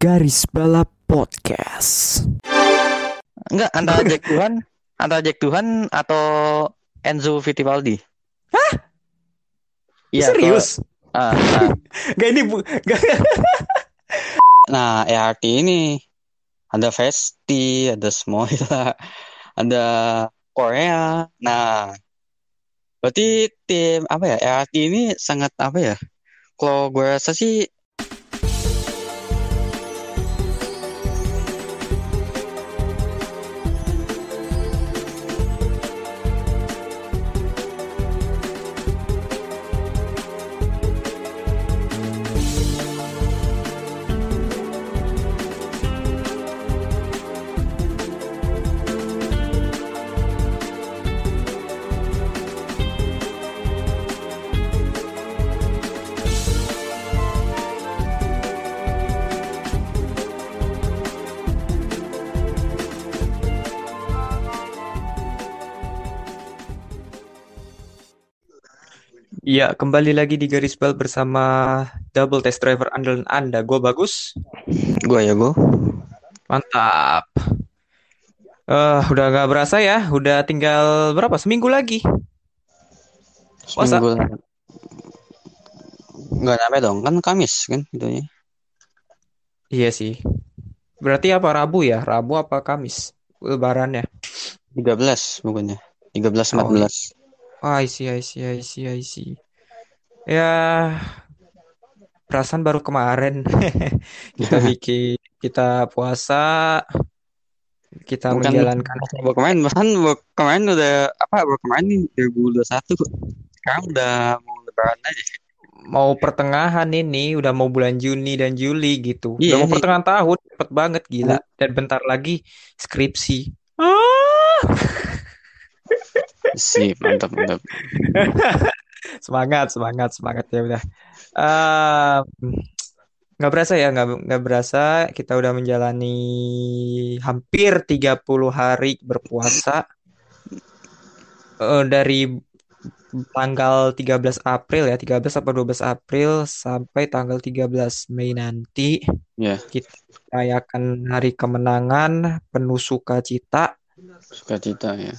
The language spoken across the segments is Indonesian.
Garis Balap Podcast. Enggak, antara Jack Tuhan, antara Jack Tuhan atau Enzo Fittipaldi. Hah? Iya, Serius? kalau- ah, nah, Gak ini bu, gak, nah, ERT ini ada Vesti, ada Smoila, ada Korea. Nah, berarti tim apa ya? ERT ini sangat apa ya? Kalau gue rasa sih Iya, kembali lagi di Garis Bal bersama Double Test Driver andalan Anda. Gue bagus, gue ya gue. mantap. Eh, udah nggak berasa ya, udah tinggal berapa? Seminggu lagi. Puasa. Seminggu nggak nyampe dong kan Kamis kan itunya Iya sih. Berarti apa Rabu ya? Rabu apa Kamis? Lebarannya. 13 bukannya 13 Oh, 14 Oh, I see, I see, I see, I see. Ya, perasaan baru kemarin kita bikin, kita puasa, kita bukan menjalankan. baru kemarin bahkan kemarin udah apa baru kemarin nih 2021 sekarang udah mau lebaran aja Mau pertengahan ini, udah mau bulan Juni dan Juli gitu. Udah iya mau nih pertengahan tahun, cepet banget gila. Dan bentar lagi skripsi. Ah, sih mantap mantap. Semangat, semangat, semangat ya udah. Eh, nggak berasa ya, nggak nggak berasa kita udah menjalani hampir 30 hari berpuasa. Eh, dari tanggal 13 April ya, 13 atau 12 April sampai tanggal 13 Mei nanti ya. kita merayakan hari kemenangan penuh sukacita sukacita ya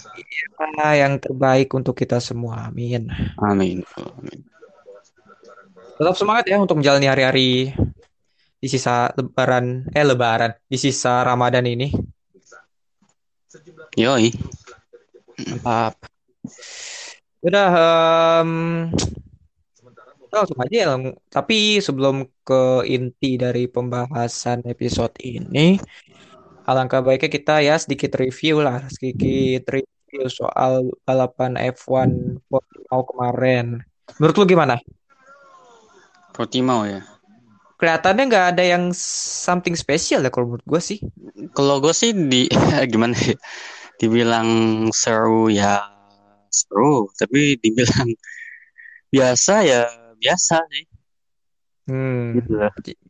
Ah, yang terbaik untuk kita semua. Amin. amin amin Tetap semangat ya untuk menjalani hari-hari di sisa lebaran eh lebaran di sisa Ramadan ini. yoi Mantap. Udah kita langsung aja ya. Tapi sebelum ke inti dari pembahasan episode ini, alangkah baiknya kita ya sedikit review lah, sedikit review soal balapan F1 Portimao kemarin. Menurut lu gimana? Portimao ya Kelihatannya nggak ada yang something special ya kalau menurut gue sih. kalau gue sih di gimana ya dibilang seru ya seru tapi dibilang biasa ya biasa sih Hmm, gitu lah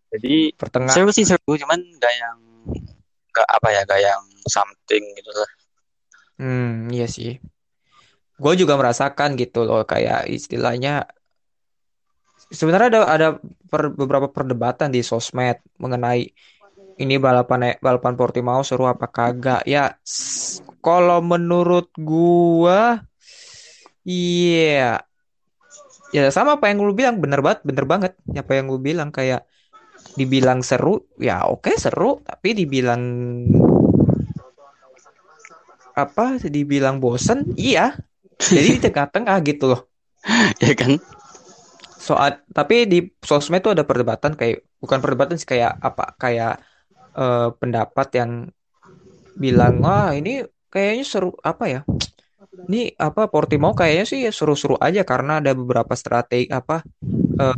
jadi pertengah. seru sih seru cuman gak yang gak apa ya gak yang something gitu lah Hmm, iya sih. Gue juga merasakan gitu loh, kayak istilahnya sebenarnya ada ada per- beberapa perdebatan di sosmed mengenai ini balapan balapan Portimao seru apa kagak. Ya, kalau menurut gua, iya, ya sama apa yang lu bilang, bener banget, bener banget. Apa yang lu bilang kayak dibilang seru, ya oke seru, tapi dibilang apa, dibilang bosen, iya. Jadi di tengah-tengah gitu loh. ya kan? Soal tapi di sosmed tuh ada perdebatan kayak bukan perdebatan sih kayak apa? Kayak eh, pendapat yang bilang wah ini kayaknya seru apa ya? Ini apa Portimao kayaknya sih seru-seru aja karena ada beberapa strategi apa eh,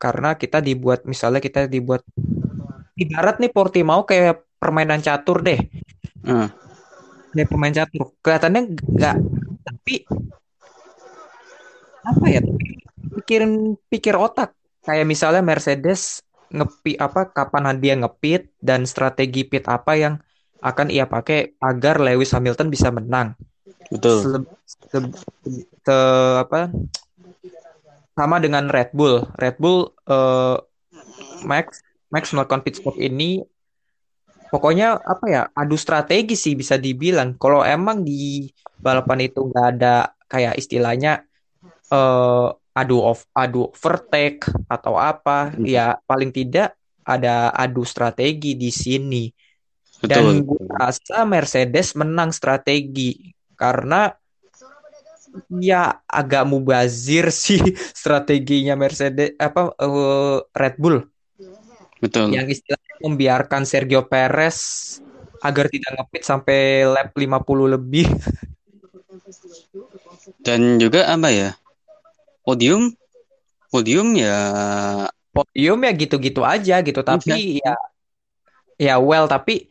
karena kita dibuat misalnya kita dibuat ibarat nih Portimao kayak permainan catur deh. Eh, kayak pemain catur. Kelihatannya nggak tapi apa ya pikirin pikir otak. Kayak misalnya Mercedes ngepi apa kapan dia ngepit dan strategi pit apa yang akan ia pakai agar Lewis Hamilton bisa menang. betul. Se- se- se- apa sama dengan Red Bull. Red Bull eh, Max Max melakukan pit stop ini pokoknya apa ya adu strategi sih bisa dibilang kalau emang di balapan itu nggak ada kayak istilahnya eh adu off adu overtake atau apa ya paling tidak ada adu strategi di sini dan Betul. gue rasa Mercedes menang strategi karena ya agak mubazir sih strateginya Mercedes apa eh, Red Bull Betul. yang istilahnya membiarkan Sergio Perez agar tidak ngepit sampai lap 50 lebih. Dan juga apa ya? Podium podium ya Podium ya gitu-gitu aja gitu, tapi ya ya well tapi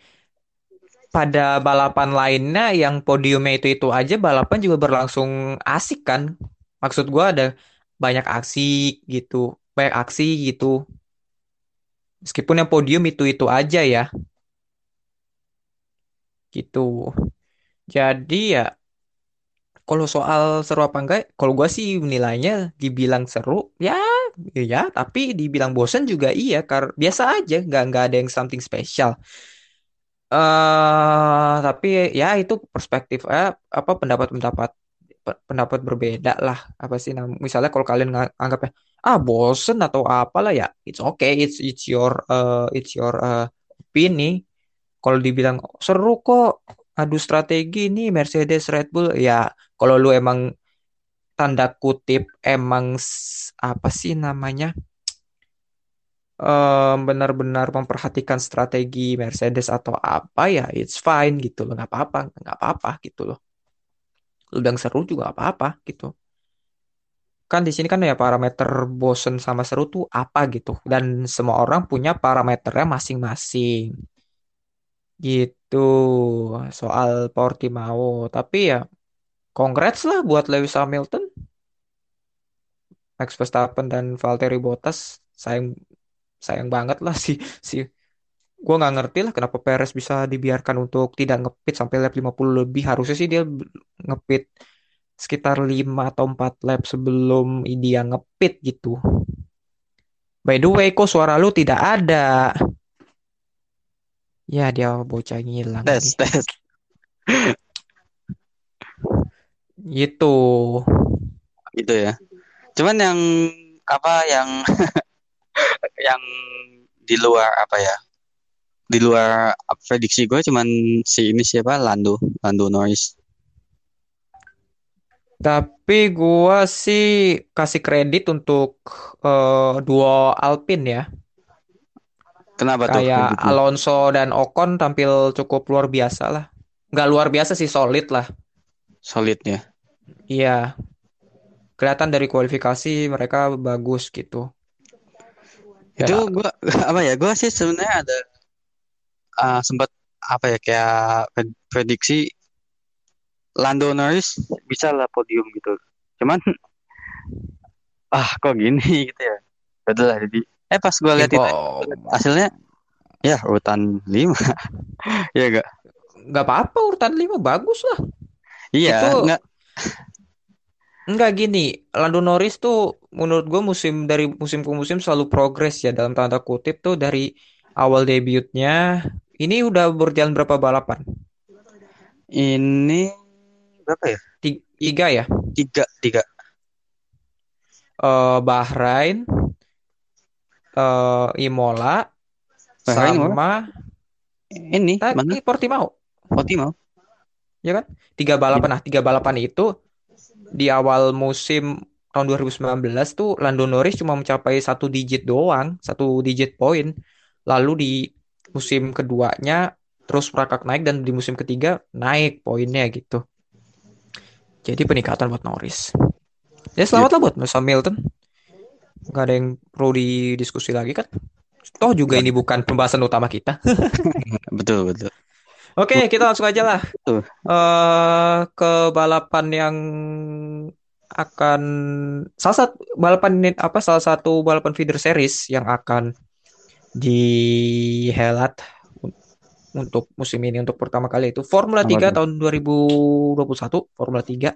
pada balapan lainnya yang podiumnya itu-itu aja balapan juga berlangsung asik kan. Maksud gua ada banyak aksi gitu, banyak aksi gitu. Meskipun yang podium itu-itu aja ya. Gitu. Jadi ya kalau soal seru apa enggak, kalau gua sih nilainya dibilang seru, ya, ya, tapi dibilang bosen juga iya, karena biasa aja, nggak nggak ada yang something special. Eh tapi ya itu perspektif eh, apa pendapat-pendapat pe- pendapat berbeda lah. Apa sih nam misalnya kalau kalian anggapnya ah bosen atau apalah ya, it's okay, it's it's your eh, it's your eh, opini. Kalau dibilang seru kok, adu strategi nih Mercedes Red Bull, ya kalau lu emang tanda kutip emang apa sih namanya benar-benar memperhatikan strategi Mercedes atau apa ya it's fine gitu loh nggak apa-apa nggak apa-apa gitu loh. Lu bilang seru juga apa-apa gitu. Kan di sini kan ya parameter bosen sama seru tuh apa gitu dan semua orang punya parameternya masing-masing. Gitu soal Portimao tapi ya congrats lah buat Lewis Hamilton. Max Verstappen dan Valtteri Bottas sayang sayang banget lah si si gue nggak ngerti lah kenapa Perez bisa dibiarkan untuk tidak ngepit sampai lap 50 lebih. Harusnya sih dia ngepit sekitar 5 atau 4 lap sebelum dia ngepit gitu. By the way kok suara lu tidak ada? Ya dia bocah ngilang tes tes. gitu. Gitu ya. Cuman yang apa yang yang di luar apa ya? Di luar prediksi gue cuman si ini siapa? Lando, Lando Norris. tapi gua sih kasih kredit untuk eh, duo Alpine ya Kenapa tuh? kayak. Alonso dan Ocon tampil cukup luar biasa lah nggak luar biasa sih solid lah Solid ya. Iya, kelihatan dari kualifikasi mereka bagus gitu. Itu Ya, gua apa ya? Gua sih sebenarnya ada ah, sempat apa ya kayak pred- prediksi Lando Norris bisa lah podium gitu. Cuman ah kok gini gitu ya. Betul lah jadi eh pas gua lihat itu hasilnya ya urutan 5 ya gak nggak apa-apa urutan 5 bagus lah. iya Itu nggak nggak gini, Lando Norris tuh menurut gue musim dari musim ke musim selalu progres ya dalam tanda kutip tuh dari awal debutnya. Ini udah berjalan berapa balapan? ini berapa ya Ti- Tiga ya. tiga tiga Eh Bahrain, eh Imola, Bahrain mana? sama ini mana tadi Portimao. Portimao ya kan? Tiga balapan. Nah, tiga balapan itu di awal musim tahun 2019 tuh Lando Norris cuma mencapai satu digit doang, satu digit poin. Lalu di musim keduanya terus merangkak naik dan di musim ketiga naik poinnya gitu. Jadi peningkatan buat Norris. Ya selamat lah buat Mas Hamilton. Gak ada yang perlu didiskusi lagi kan? Toh juga ini bukan pembahasan utama kita. betul betul Oke, kita langsung aja lah. Eh ke balapan yang akan salah satu balapan apa salah satu balapan feeder series yang akan dihelat un- untuk musim ini untuk pertama kali itu Formula Apa 3 tuh? tahun 2021 Formula 3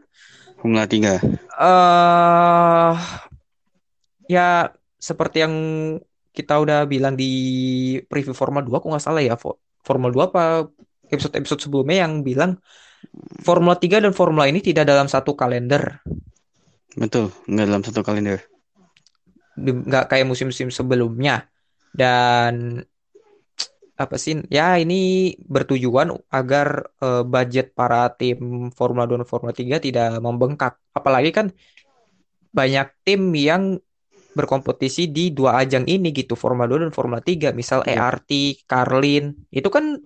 Formula 3 eh ya seperti yang kita udah bilang di preview Formula 2 aku nggak salah ya Fo- Formula 2 apa episode-episode sebelumnya yang bilang Formula 3 dan Formula ini tidak dalam satu kalender. Betul, nggak dalam satu kalender. Nggak kayak musim-musim sebelumnya. Dan apa sih ya ini bertujuan agar eh, budget para tim Formula 2 dan Formula 3 tidak membengkak. Apalagi kan banyak tim yang berkompetisi di dua ajang ini gitu Formula 2 dan Formula 3 misal Iya. ERT, Carlin itu kan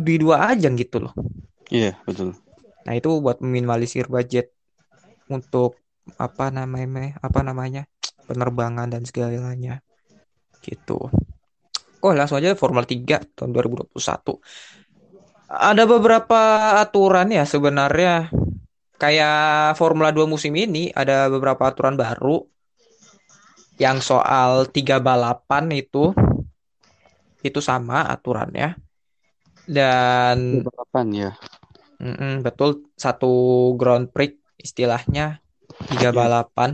di dua ajang gitu loh. Iya, betul. nah itu buat meminimalisir budget untuk apa namanya apa namanya penerbangan dan segalanya. Gitu. Oh langsung aja Formula 3 tahun 2021 ada beberapa aturan ya sebenarnya. Kayak Formula 2 musim ini ada beberapa aturan baru yang soal tiga balapan itu. Itu sama aturannya dan Balapan ya. mm-mm, betul satu Grand Prix istilahnya tiga Iya. balapan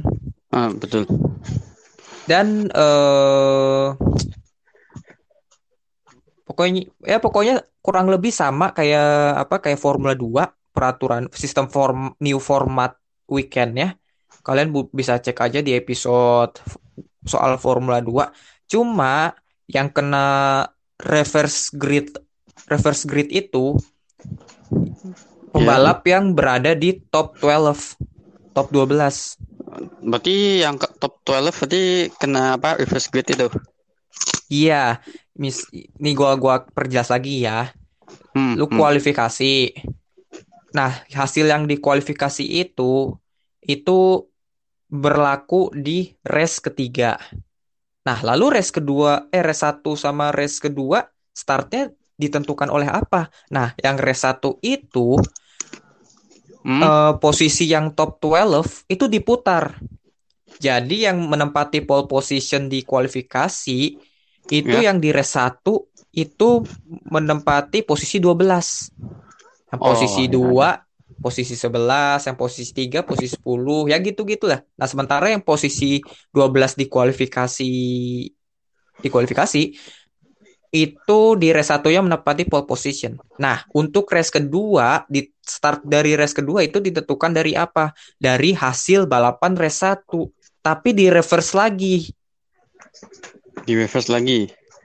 Ah, betul. dan eh pokoknya ya pokoknya kurang lebih sama kayak apa kayak Formula 2 peraturan sistem form new format weekendnya kalian bu- bisa cek aja di episode soal Formula 2 cuma yang kena reverse grid reverse grid itu pembalap yang berada di top 12 top 12 Berarti yang ke top 12 berarti kena apa? Reverse grid itu. iya mis ini gua gua perjelas lagi ya Hmm, lu hmm. kualifikasi. Nah, hasil yang dikualifikasi itu itu berlaku di race ketiga. Nah, lalu race kedua, eh race satu sama race kedua startnya ditentukan oleh apa? Nah, yang race satu itu Hmm, eh, posisi yang top 12 itu diputar. Jadi yang menempati pole position di kualifikasi itu Ya. yang di race 1 itu menempati posisi 12. Yang Oh, posisi ya, 2 posisi 11, yang posisi 3 posisi 10, ya gitu-gitulah. Nah, sementara yang posisi 12 di kualifikasi di kualifikasi itu di race satunya menempati pole position. Nah, untuk race kedua di start dari race kedua itu ditentukan dari apa? Dari hasil balapan race 1, tapi di reverse lagi di reverse lagi.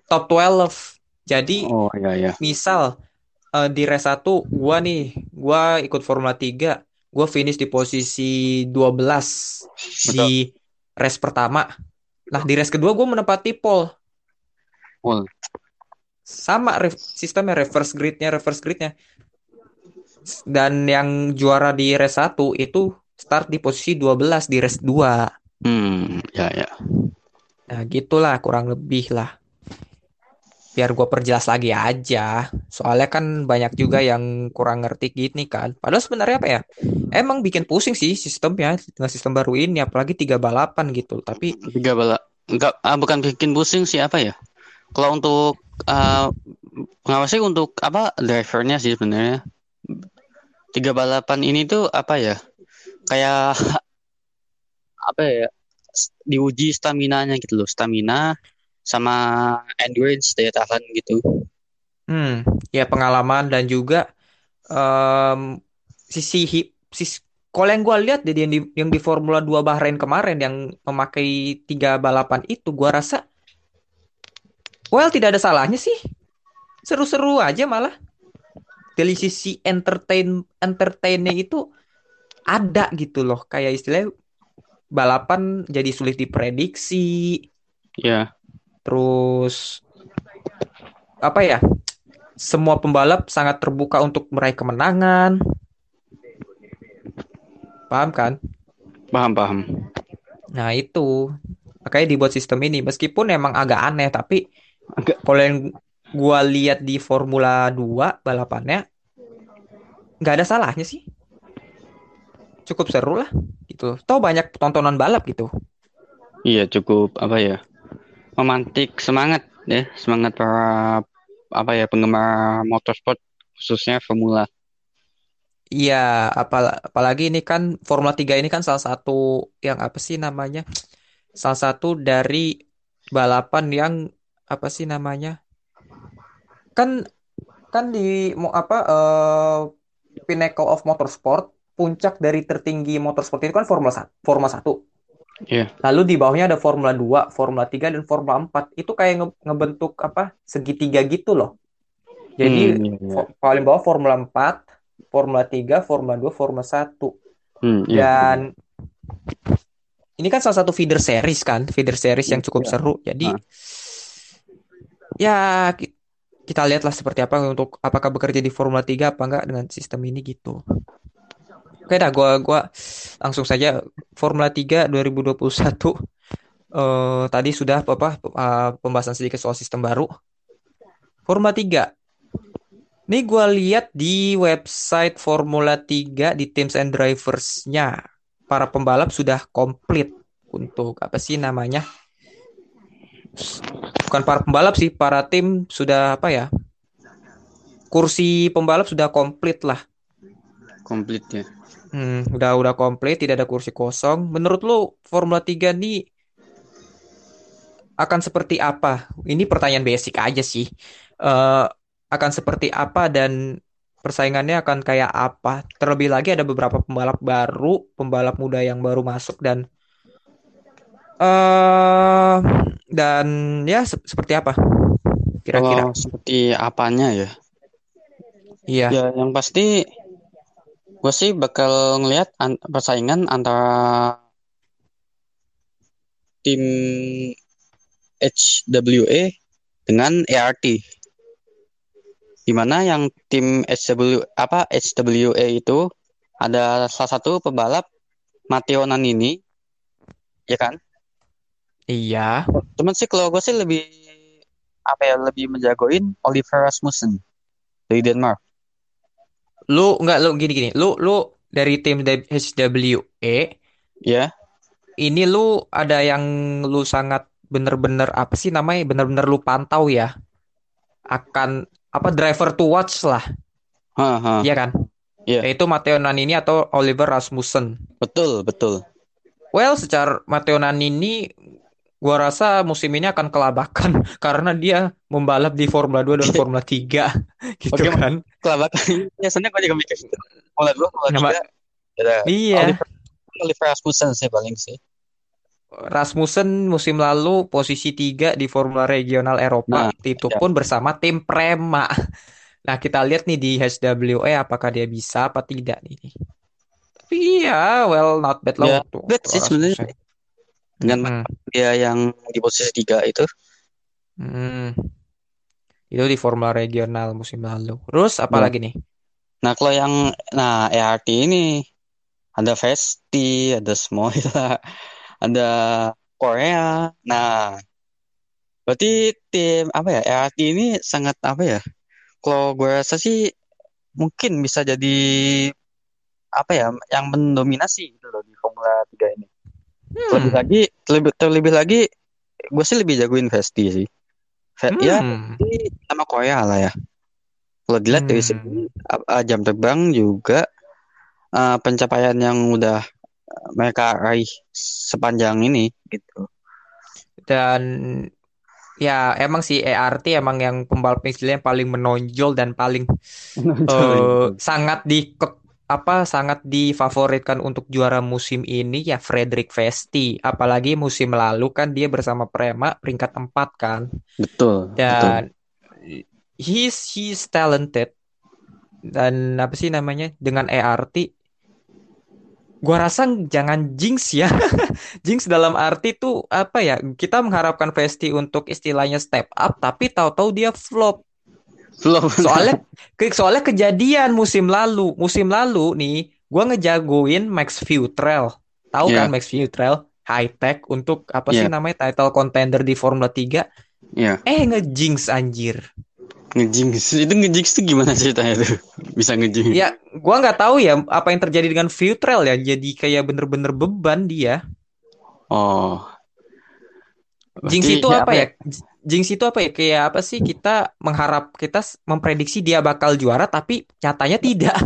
top 12. Jadi Oh, ya ya. misal eh, di race 1 gua nih, gua ikut Formula 3, gua finish di posisi 12 di race pertama. Nah, di race kedua gua menempati pole. Pole. Sama re- sistemnya reverse gridnya, reverse gridnya. Dan yang juara di race 1 itu start di posisi 12 di race 2. Hmm, ya ya. Nah, gitulah kurang lebih lah. Biar gue perjelas lagi aja. Soalnya kan banyak juga yang kurang ngerti gini kan. Padahal sebenarnya apa ya? Emang bikin pusing sih sistemnya dengan sistem baru ini. Apalagi tiga balapan gitu. Tapi Tiga bala. Enggak, ah, bukan bikin pusing sih apa ya? Kalau untuk pengawasnya untuk apa drivernya sih sebenarnya. Tiga balapan ini tuh apa ya? Kayak apa ya? Diuji stamina-nya gitu loh, stamina sama endurance daya tahan gitu. hmm, ya pengalaman dan juga em, sisi hi- sisi kalau yang gue lihat deh yang di, yang di Formula 2 Bahrain kemarin yang memakai tiga balapan itu gue rasa well tidak ada salahnya sih. Seru-seru aja malah. Dari sisi entertain entertainnya itu ada gitu loh. Kayak istilahnya balapan jadi sulit diprediksi. Ya, terus apa ya? Semua pembalap sangat terbuka untuk meraih kemenangan. Paham kan? Paham paham. nah itu. Makanya dibuat sistem ini. Meskipun emang agak aneh tapi kalau yang gua lihat di Formula 2 balapannya nggak ada salahnya sih cukup seru lah gitu toh banyak tontonan balap gitu Iya, cukup apa ya? Memantik semangat ya, semangat para apa ya penggemar motorsport khususnya Formula. Iya, apal apalagi ini kan Formula 3 ini kan salah satu yang apa sih namanya? Salah satu dari balapan yang apa sih namanya? Kan kan di mau apa eh Pinnacle of Motorsport, puncak dari tertinggi motorsport itu kan Formula 1, Formula 1. Iya. Lalu di bawahnya ada Formula 2, Formula 3 dan Formula 4. Itu kayak nge- ngebentuk apa? segitiga gitu loh. Jadi Hmm, iya, iya. paling bawah Formula 4, Formula 3, Formula 2, Formula 1. Hmm, iya. Dan ini kan salah satu feeder series kan, feeder series yang cukup Iya. seru. Jadi Ah. Ya ki- kita lihatlah seperti apa untuk apakah bekerja di Formula 3 apa enggak dengan sistem ini gitu. Oke dah gua gua langsung saja Formula 3 2021 eh tadi sudah apa eh, pembahasan sedikit soal sistem baru. Formula 3. Nih gua lihat di website Formula 3 di Teams and Drivers-nya para pembalap sudah komplit untuk apa sih namanya? Bukan para pembalap sih, para tim sudah apa ya? Kursi pembalap sudah komplit lah. Komplit ya. Hmm, udah udah komplit, tidak ada kursi kosong. Menurut lu Formula 3 nih akan seperti apa? Ini pertanyaan basic aja sih. Eh, akan seperti apa dan persaingannya akan kayak apa? Terlebih lagi ada beberapa pembalap baru, pembalap muda yang baru masuk dan eh dan ya se- seperti apa? Kira-kira. Kalau seperti apanya ya? Iya. Ya, yang pasti gue sih bakal ngelihat an- persaingan antara tim HWA dengan ART. Di mana yang tim HW apa HWA itu ada salah satu pembalap Matteo Nannini, ya kan? Iya. Cuman sih kalau gue sih lebih apa ya lebih menjagoin Oliver Rasmussen dari Denmark. Lu nggak lu gini-gini. Lu lu dari tim HWE Ya, ini lu ada yang lu sangat bener-bener apa sih namanya bener-bener lu pantau ya akan apa driver to watch lah iya kan Iya. yaitu Matteo Nannini atau Oliver Rasmussen betul betul. well secara Matteo Nannini gua rasa musim ini akan kelabakan karena dia membalap di Formula 2 dan Formula 3 gitu Oke, kan Kelabakan. Biasanya gue juga mikir gitu. Dulu, mulai Nama- tiga. Ada iya Oliver, Oliver Rasmussen sih paling sih. Rasmussen musim lalu posisi 3 di Formula Regional Eropa Nah, itu ya. pun bersama tim Prema nah kita lihat nih di HWE apakah dia bisa apa tidak nih tapi iya well not bad Ya, lah untuk good sih sebenarnya. Dengan Hmm. dia yang di posisi tiga itu. Hmm. Itu di Formula Regional musim lalu. Terus apa Ya. lagi nih? Nah kalau yang nah ERT ini ada Vesti, ada Smoila, ada Korea. Nah berarti tim apa ya ERT ini sangat apa ya? Kalau gue rasa sih mungkin bisa jadi apa ya yang mendominasi Hmm. lagi terlebih, terlebih lagi gue sih lebih jagoin Vesti sih. Ya Hmm. Vesti sama Korea lah ya. Kalau dilihat dari Hmm. segi uh, jam terbang juga uh, pencapaian yang udah uh, mereka raih sepanjang ini gitu. Dan ya emang sih ERT emang yang pembalap istilahnya paling menonjol dan paling eh, sangat di apa sangat difavoritkan untuk juara musim ini ya Frederick Vesti. Apalagi musim lalu kan dia bersama Prema peringkat 4 kan. Betul, betul. Dan he's he's talented. Dan apa sih namanya? Dengan ERT gua rasa jangan jinx ya. jinx dalam arti tuh apa ya? Kita mengharapkan Vesti untuk istilahnya step up tapi tahu-tahu dia flop. Belum. Soalnya soalnya kejadian musim lalu. Musim lalu nih gua ngejagoin Max Futrell. Tahu Iya. kan Max Futrell? High tech untuk apa sih Iya. namanya title contender di Formula 3. ya, Eh ngejinx anjir. ngejinx. Itu ngejinx tuh gimana ceritanya tuh? Bisa ngejinx. Ya, gua nggak tahu ya apa yang terjadi dengan Futrell ya. Jadi kayak bener-bener beban dia. Oh. Jinx itu ya apa ya? Jinx itu apa ya? Kayak apa sih? Kita mengharap kita memprediksi dia bakal juara tapi nyatanya tidak.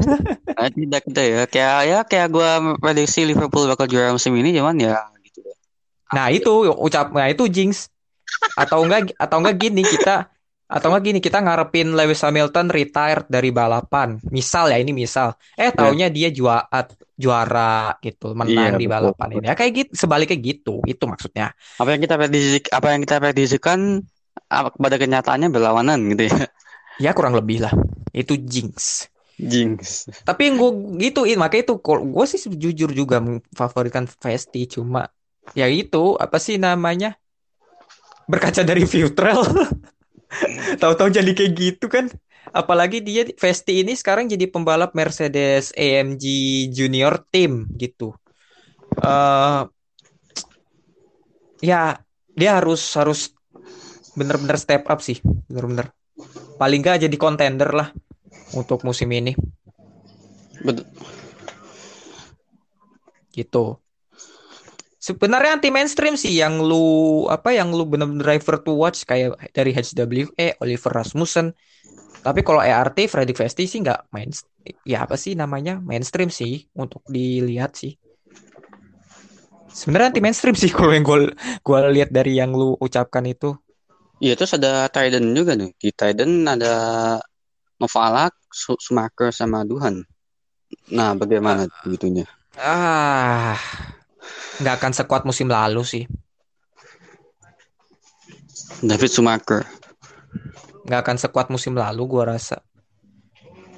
Nah, tidak kita ya. Kayak ya kayak gua prediksi Liverpool bakal juara musim ini cuman ya gitu deh. Nah, itu ucap nah itu Jinx. atau enggak atau enggak gini kita atau enggak gini kita ngarepin Lewis Hamilton retired dari balapan. Misal ya ini misal. Eh Ya, taunya dia juara juara gitu iya menang di betul. balapan ini. Ya kayak gitu sebaliknya gitu itu maksudnya. Apa yang kita prediksi, apa yang kita prediksikan apa, pada kenyataannya berlawanan gitu ya. ya kurang lebih lah. Itu jinx. Jinx. tapi yang gue gituin makanya itu gue sih jujur juga memfavoritkan Vesti cuma ya itu apa sih namanya? Berkaca dari Futrell tahu-tahu jadi kayak gitu kan? Apalagi dia Vesti ini sekarang jadi pembalap Mercedes AMG Junior Team gitu. Eh ya dia harus harus bener-bener step up sih bener-bener. Paling nggak jadi contender lah untuk musim ini. Betul. gitu sebenarnya anti mainstream sih yang lu apa yang lu bener-bener driver to watch kayak dari HWE Oliver Rasmussen tapi kalau ERT Fredrik Vesti sih nggak main ya apa sih namanya mainstream sih untuk dilihat sih sebenarnya anti mainstream sih kalau yang gue gue lihat dari yang lu ucapkan itu Iya, terus ada Trident juga nih. Di Trident ada Novalak, Su- Schumacher sama Duhan. Nah, bagaimana begitunya? ah nggak akan sekuat musim lalu sih. David Schumacher. nggak akan sekuat musim lalu gua rasa.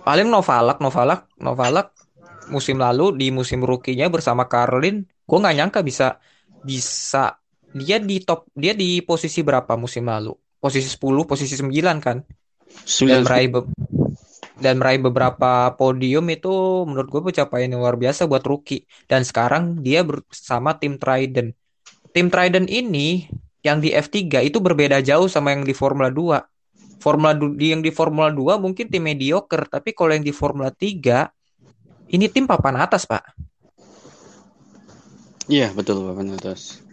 Paling Novalak Novalak Novalak musim lalu di musim rookie-nya bersama Carlin gue nggak nyangka bisa bisa. Dia di top dia di posisi berapa musim lalu? Posisi 10 posisi 9 kan? Dan Sembilan meraih be- dan meraih beberapa podium itu menurut gue pencapaian yang luar biasa buat rookie. Dan sekarang dia bersama tim Trident. Tim Trident ini yang di F3 itu berbeda jauh sama yang di Formula 2 Formula di yang di Formula 2 mungkin tim mediocre tapi kalau yang di Formula 3 ini tim papan atas pak. Iya, betul Bapak atas.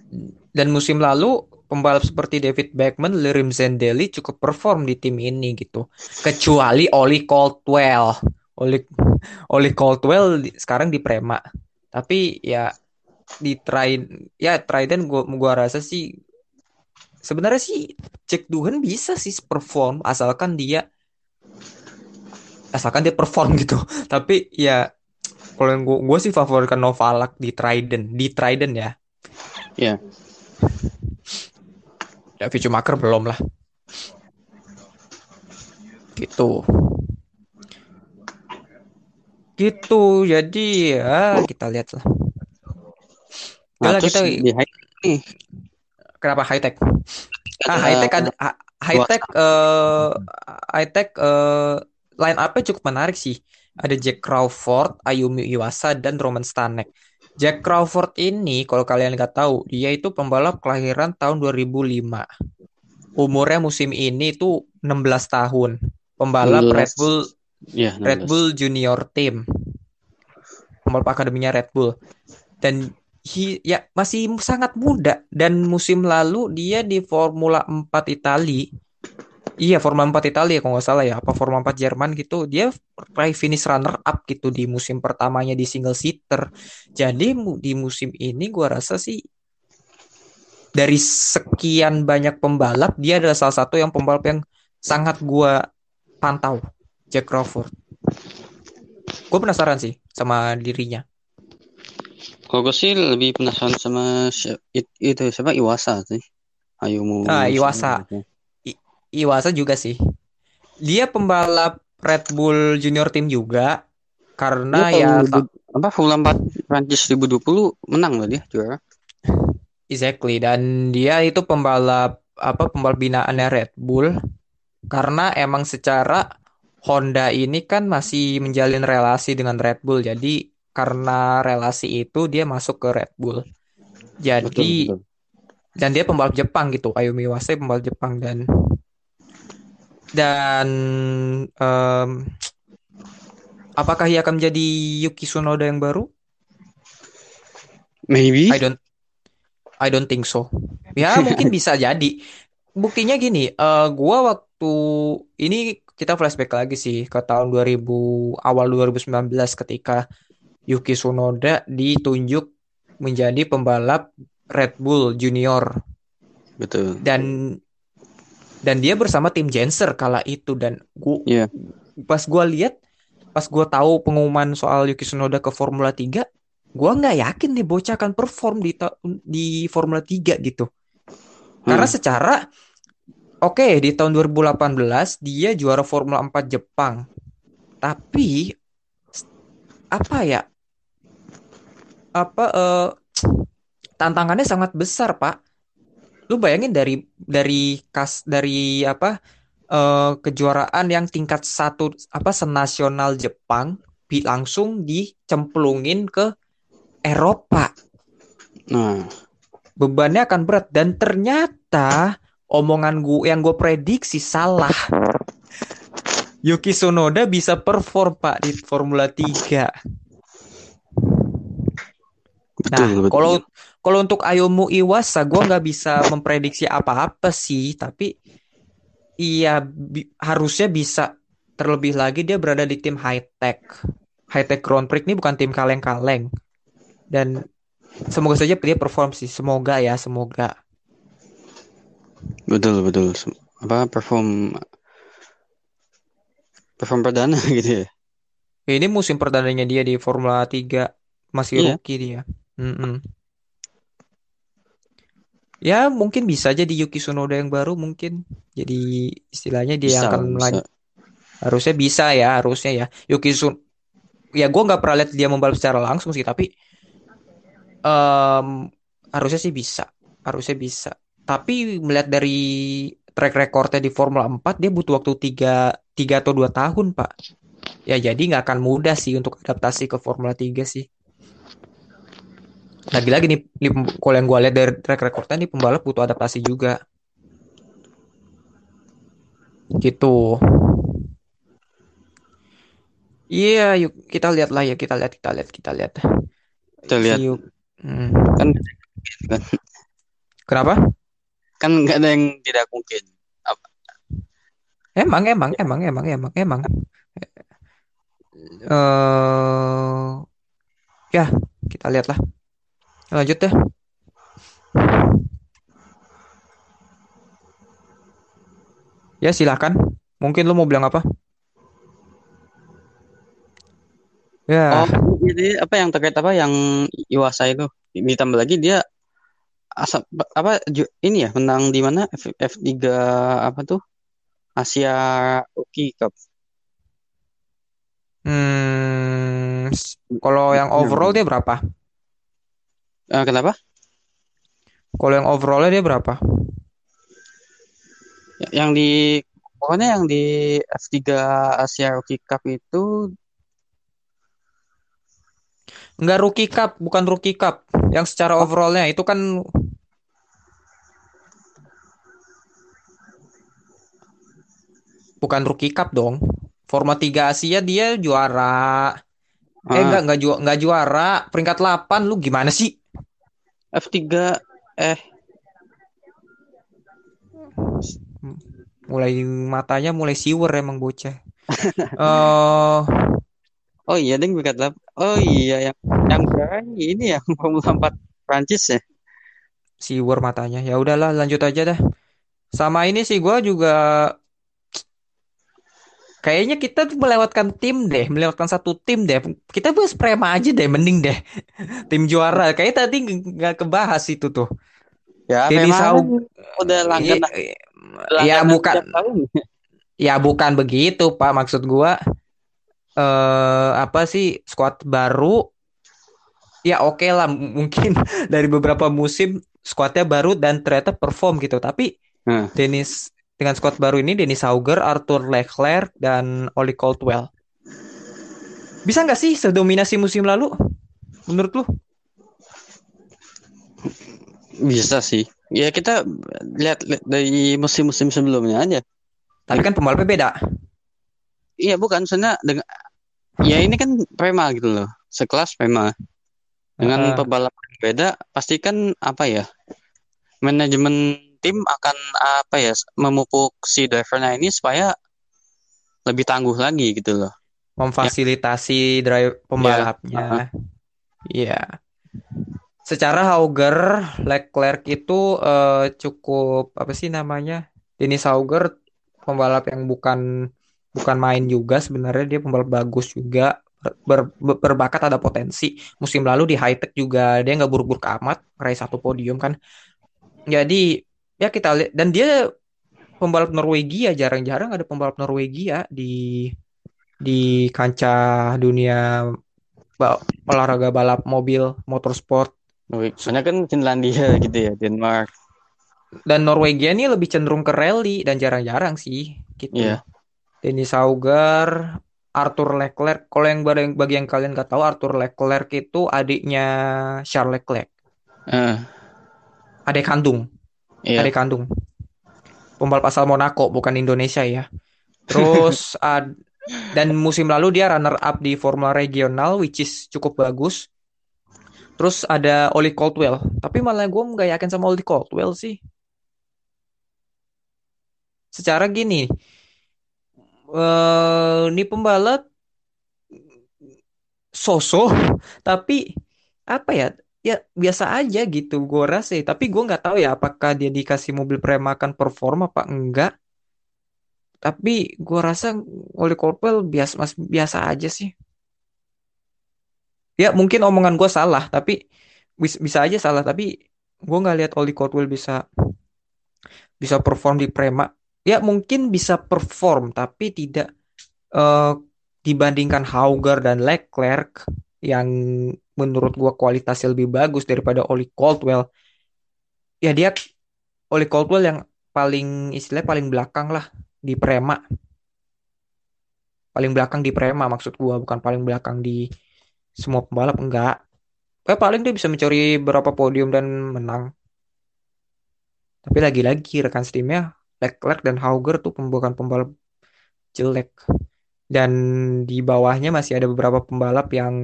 dan musim lalu pembalap seperti David Beckman, Lirim Zendeli cukup perform di tim ini gitu. Kecuali Oli Caldwell. Oli Oli Caldwell sekarang di Prema. Tapi ya di Trident ya Trident gua gua rasa sih sebenarnya sih Jack Duhan bisa sih perform asalkan dia asalkan dia perform gitu. Tapi ya kalau yang gua, gua sih favoritkan Novalak di Trident, di Trident ya. Iya. David Schumacher belum lah. Gitu. Gitu. Jadi ya kita lihat lah. Nah, terus kita di high nih kenapa high tech? Ah, high tech ada ah, high tech eh high tech eh line up-nya cukup menarik sih. Ada Jack Crawford, Ayumi Iwasa dan Roman Stanek. Jack Crawford ini kalau kalian nggak tahu, dia itu pembalap kelahiran tahun 2005. Umurnya musim ini itu 16 tahun. Pembalap 16. Red Bull Iya, Red 16. Bull Junior Team. Pembalap akademinya Red Bull. Dan hi- ya masih sangat muda dan musim lalu dia di Formula 4 Itali. Iya, Formula 4 Italia kalau nggak salah ya, apa Formula 4 Jerman gitu. Dia raih finish runner up gitu di musim pertamanya di single seater. Jadi di musim ini gua rasa sih dari sekian banyak pembalap dia adalah salah satu yang pembalap yang sangat gua pantau, Jack Crawford. Gue penasaran sih sama dirinya. Kalau gue sih lebih penasaran sama itu siapa Iwasa sih. Ayumu. Ah, Iwasa. Iwasa juga sih. Dia pembalap Red Bull Junior Team juga karena Dia ya tahun 2000 apa Formula 4 Prancis 2020 menang loh dia juara. exactly dan dia itu pembalap apa pembalap binaannya Red Bull karena emang secara Honda ini kan masih menjalin relasi dengan Red Bull. Jadi karena relasi itu dia masuk ke Red Bull. Jadi Betul, betul. dan dia pembalap Jepang gitu Ayumi Iwasa pembalap Jepang dan dan em, apakah ia akan menjadi Yuki Tsunoda yang baru? Maybe. I don't I don't think so. Ya mungkin bisa jadi. Buktinya gini, eh gua waktu ini kita flashback lagi sih ke tahun 2000 awal 2019 ketika Yuki Tsunoda ditunjuk menjadi pembalap Red Bull Junior betul. dan dan dia bersama tim Jenser kala itu. Dan gua Iya. pas gua lihat pas gua tahu pengumuman soal Yuki Tsunoda ke Formula 3 gua nggak yakin nih bocah akan perform di di Formula 3 gitu. Karena Hmm. secara oke di tahun 2018 dia juara Formula 4 Jepang. Tapi apa ya? Apa eh, tantangannya sangat besar pak lu bayangin dari dari kas dari apa eh, kejuaraan yang tingkat satu apa senasional Jepang bi- langsung dicemplungin ke Eropa. Nah, bebannya akan berat. Dan ternyata omongan gue yang gue prediksi salah. Yuki Tsunoda bisa perform pak di Formula 3 Nah, betul. kalau kalau untuk Ayumu Iwasa, gue nggak bisa memprediksi apa-apa sih. Tapi iya bi- harusnya bisa. Terlebih lagi dia berada di tim high tech. High tech Grand Prix ini bukan tim kaleng-kaleng. Dan semoga saja dia perform sih. Semoga ya, semoga. betul, betul. Apa perform perform perdana gitu ya. Ini musim perdananya dia di Formula 3 masih Iya. rookie dia. Mm-mm. Ya mungkin bisa aja di Yuki Tsunoda yang baru mungkin. Jadi istilahnya dia Bisa, akan bisa. melan- Harusnya bisa ya, harusnya ya. Yuki Tsun ya gue nggak pernah lihat dia membalap secara langsung sih, tapi em, harusnya sih bisa, harusnya bisa. Tapi melihat dari track recordnya di Formula 4 dia butuh waktu 3 tiga atau 2 tahun, Pak. Ya jadi nggak akan mudah sih untuk adaptasi ke Formula 3 sih. Lagi-lagi nih, pem- kalau yang gue lihat dari track recordnya nih pembalap butuh adaptasi juga. Gitu. Iya, yuk kita lihat lah ya, kita lihat, kita lihat, kita lihat. Kita lihat Yuk. Hmm. kan Kenapa? kan nggak ada yang tidak mungkin. Apa? Emang, emang, emang, emang, emang, emang. Eh, ya, kita lihat lah. Lanjut deh. Ya, silakan. Mungkin lu mau bilang apa? Ya, Oh, jadi apa yang terkait apa yang Iwasa itu ditambah lagi dia asap apa ju- ini ya menang di mana F, F3 apa tuh Asia Rookie Cup. hmm, kalau yang overall dia berapa? Eh, kenapa? Kalau yang overallnya dia berapa? Ya- Yang di pokoknya yang di F3 Asia Rookie Cup itu Enggak rookie cup, bukan rookie cup. Yang secara overallnya itu kan bukan rookie cup dong. Forma 3 Asia dia juara. Eh ah, enggak enggak ju enggak juara, peringkat 8 lu gimana sih? F3 eh Mulai matanya mulai siwer emang bocah. Eh oh iya ding delapan. Oh iya yang yang ini ya Formula 4 Prancis ya. siwer matanya. Ya udahlah, lanjut aja dah. Sama ini sih gua juga kayaknya kita tuh melewatkan tim deh, melewatkan satu tim deh. Kita bahas Prema aja deh, mending deh. Tim juara. Kayaknya tadi nggak kebahas itu tuh. Ya Denny memang udah langganan ya langganan bukan ya bukan begitu, Pak. Maksud gua eh apa sih squad baru? Ya oke lah, m- mungkin dari beberapa musim squadnya baru dan ternyata perform gitu. Tapi Nah, Dennis dengan squad baru ini Dennis Sauger, Arthur Leclerc dan Oli Caldwell. Bisa nggak sih sedominasi musim lalu? Menurut lu? bisa sih. Ya kita lihat, lihat dari musim-musim sebelumnya aja. Tapi kan pembalapnya beda. Iya bukan sebenarnya dengan ya ini kan Prema gitu loh. Sekelas Prema dengan pebalap yang beda pasti kan apa ya? Manajemen tim akan apa ya memupuk si drivernya ini supaya lebih tangguh lagi gitu loh. memfasilitasi drive Ya, pembalapnya. Iya. secara Hauger, Leclerc itu eh, cukup apa sih namanya? Dennis Hauger pembalap yang bukan bukan main juga sebenarnya dia pembalap bagus juga ber, ber- berbakat ada potensi. Musim lalu di high tech juga dia nggak buruk-buruk amat, meraih satu podium kan. Jadi ya kita lihat dan dia pembalap Norwegia jarang-jarang ada pembalap Norwegia di di kancah dunia olahraga balap mobil motorsport Soalnya kan Finlandia gitu ya, Denmark. dan Norwegia ini lebih cenderung ke rally dan jarang-jarang sih gitu. Iya. Dennis Hauger, Arthur Leclerc. Kalau yang bagi, bagi yang kalian nggak tahu, Arthur Leclerc itu adiknya Charles Leclerc, Eh, adik kandung, iya. adik kandung. Pembalap asal Monaco, bukan Indonesia ya. Terus ad- dan musim lalu dia runner up di Formula Regional, which is cukup bagus. Terus ada Oli Caldwell, tapi malah gue nggak yakin sama Oli Caldwell sih. Secara gini, eh ini pembalap sosok, tapi apa ya? Ya biasa aja gitu gue rasa. Tapi gue nggak tahu ya apakah dia dikasih mobil premakan perform apa enggak. Tapi gue rasa Oli Caldwell biasa mas biasa aja sih. Ya mungkin omongan gue salah, tapi bis- bisa aja salah. Tapi gue nggak lihat Oli Caldwell bisa bisa perform di Prema. Ya mungkin bisa perform, tapi tidak eh, dibandingkan Hauger dan Leclerc yang menurut gua kualitasnya lebih bagus daripada Oli Caldwell. Ya dia Oli Caldwell yang paling istilahnya paling belakang lah di Prema. Paling belakang di Prema maksud gua bukan paling belakang di semua pembalap enggak. Eh paling dia bisa mencuri beberapa podium dan menang. Tapi lagi-lagi rekan setimnya Leclerc dan Hauger tuh pem- bukan pembalap jelek. Dan di bawahnya masih ada beberapa pembalap yang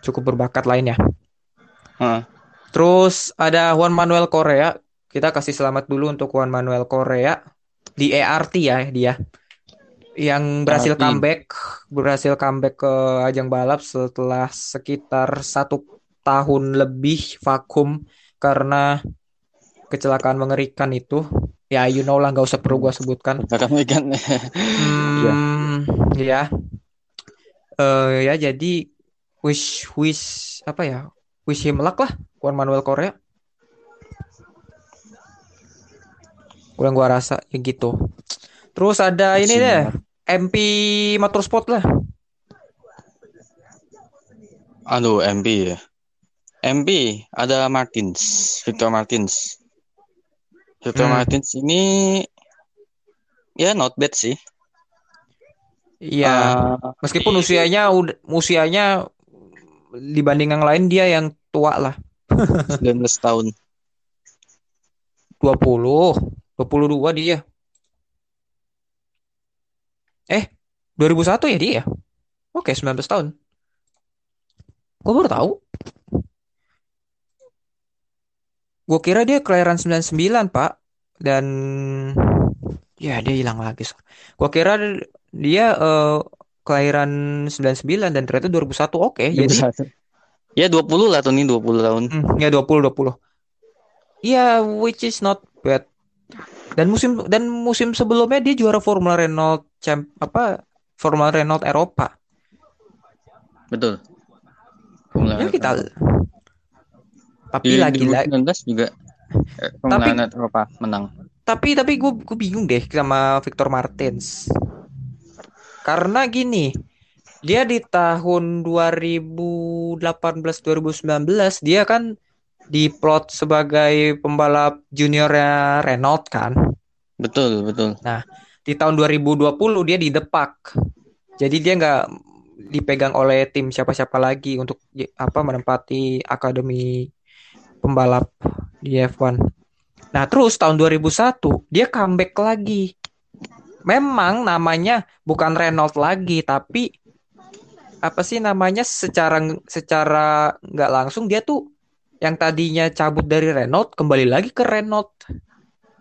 cukup berbakat lainnya. Heeh. Terus ada Juan Manuel Korea. Kita kasih selamat dulu untuk Juan Manuel Korea di ERT ya dia. Yang berhasil ERT. comeback, berhasil comeback ke ajang balap setelah sekitar satu tahun lebih vakum karena kecelakaan mengerikan itu. Ya, you know lah, nggak usah perlu gua sebutkan. Hmm, ya. Eh ya jadi wish wish apa ya? Wish him luck lah Juan Manuel Korea. Kurang gua rasa ya gitu. Terus ada ini Wish him deh. MP Motorsport lah. Aduh, MP ya. MP ada Martins, Victor Martins. Victor Hmm. Martins ini ya not bad sih. Iya, Eh, meskipun usianya udah usianya dibanding yang lain dia yang tua lah. 19 tahun. 20, 22 dia. Eh, 2001 ya dia? Oke, 19 tahun. Gue baru tahu. Gue kira dia kelahiran 99, Pak. Dan ya dia hilang lagi. Gue kira dia eh, kelahiran 99 dan ternyata 2001. Oke, jadi 21. Ya 20 lah tahun ini 20 tahun. hmm, ya 20 20. Iya, which is not bad. Dan musim dan musim sebelumnya dia juara Formula Renault Champ apa Formula Renault Eropa. Betul. Formula Ya kita Renault. tapi lagi-lagi 2019 juga eh, Formula tapi Renault Eropa menang. tapi tapi gue gue bingung deh sama Victor Martins. Karena gini, dia di tahun 2018-2019 dia kan diplot sebagai pembalap juniornya Renault kan. Betul, betul. Nah, di tahun 2020 dia di Depak. Jadi dia nggak dipegang oleh tim siapa-siapa lagi untuk apa menempati akademi pembalap di F1. Nah, terus tahun 2001 dia comeback lagi. Memang namanya bukan Renault lagi, tapi apa sih namanya secara secara nggak langsung dia tuh yang tadinya cabut dari Renault kembali lagi ke Renault.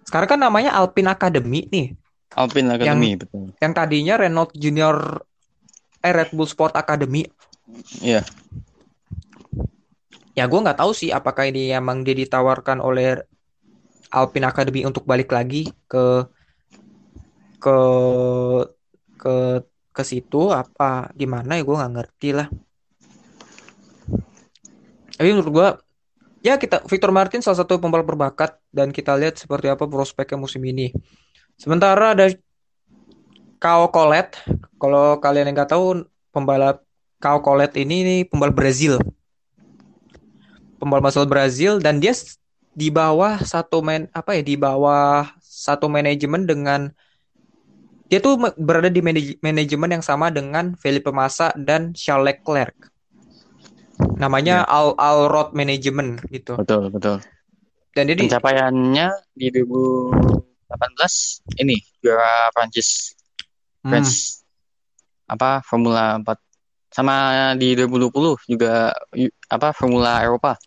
Sekarang kan namanya Alpine Academy nih. Alpine Yang Academy, betul. yang tadinya Renault Junior eh Red Bull Sport Academy. Iya. ya gue nggak tahu sih apakah ini emang dia ditawarkan oleh Alpine Academy untuk balik lagi ke ke ke ke situ apa gimana ya gue nggak ngerti lah. Tapi menurut gue ya kita Victor Martin salah satu pembalap berbakat dan kita lihat seperti apa prospeknya musim ini. Sementara ada Kao Collet kalau kalian yang nggak tahu pembalap Kao Collet ini nih pembalap Brazil. Pembalap asal Brazil dan dia di bawah satu man apa ya di bawah satu manajemen dengan dia tuh berada di manaj manajemen yang sama dengan Felipe Massa dan Charles Leclerc. Namanya ya. Al Al Road Management gitu. Betul, betul. Dan dia pencapaiannya di 2018 ini juara Prancis. Hmm. Prancis. Apa Formula 4 sama di 2020 juga apa Formula Eropa.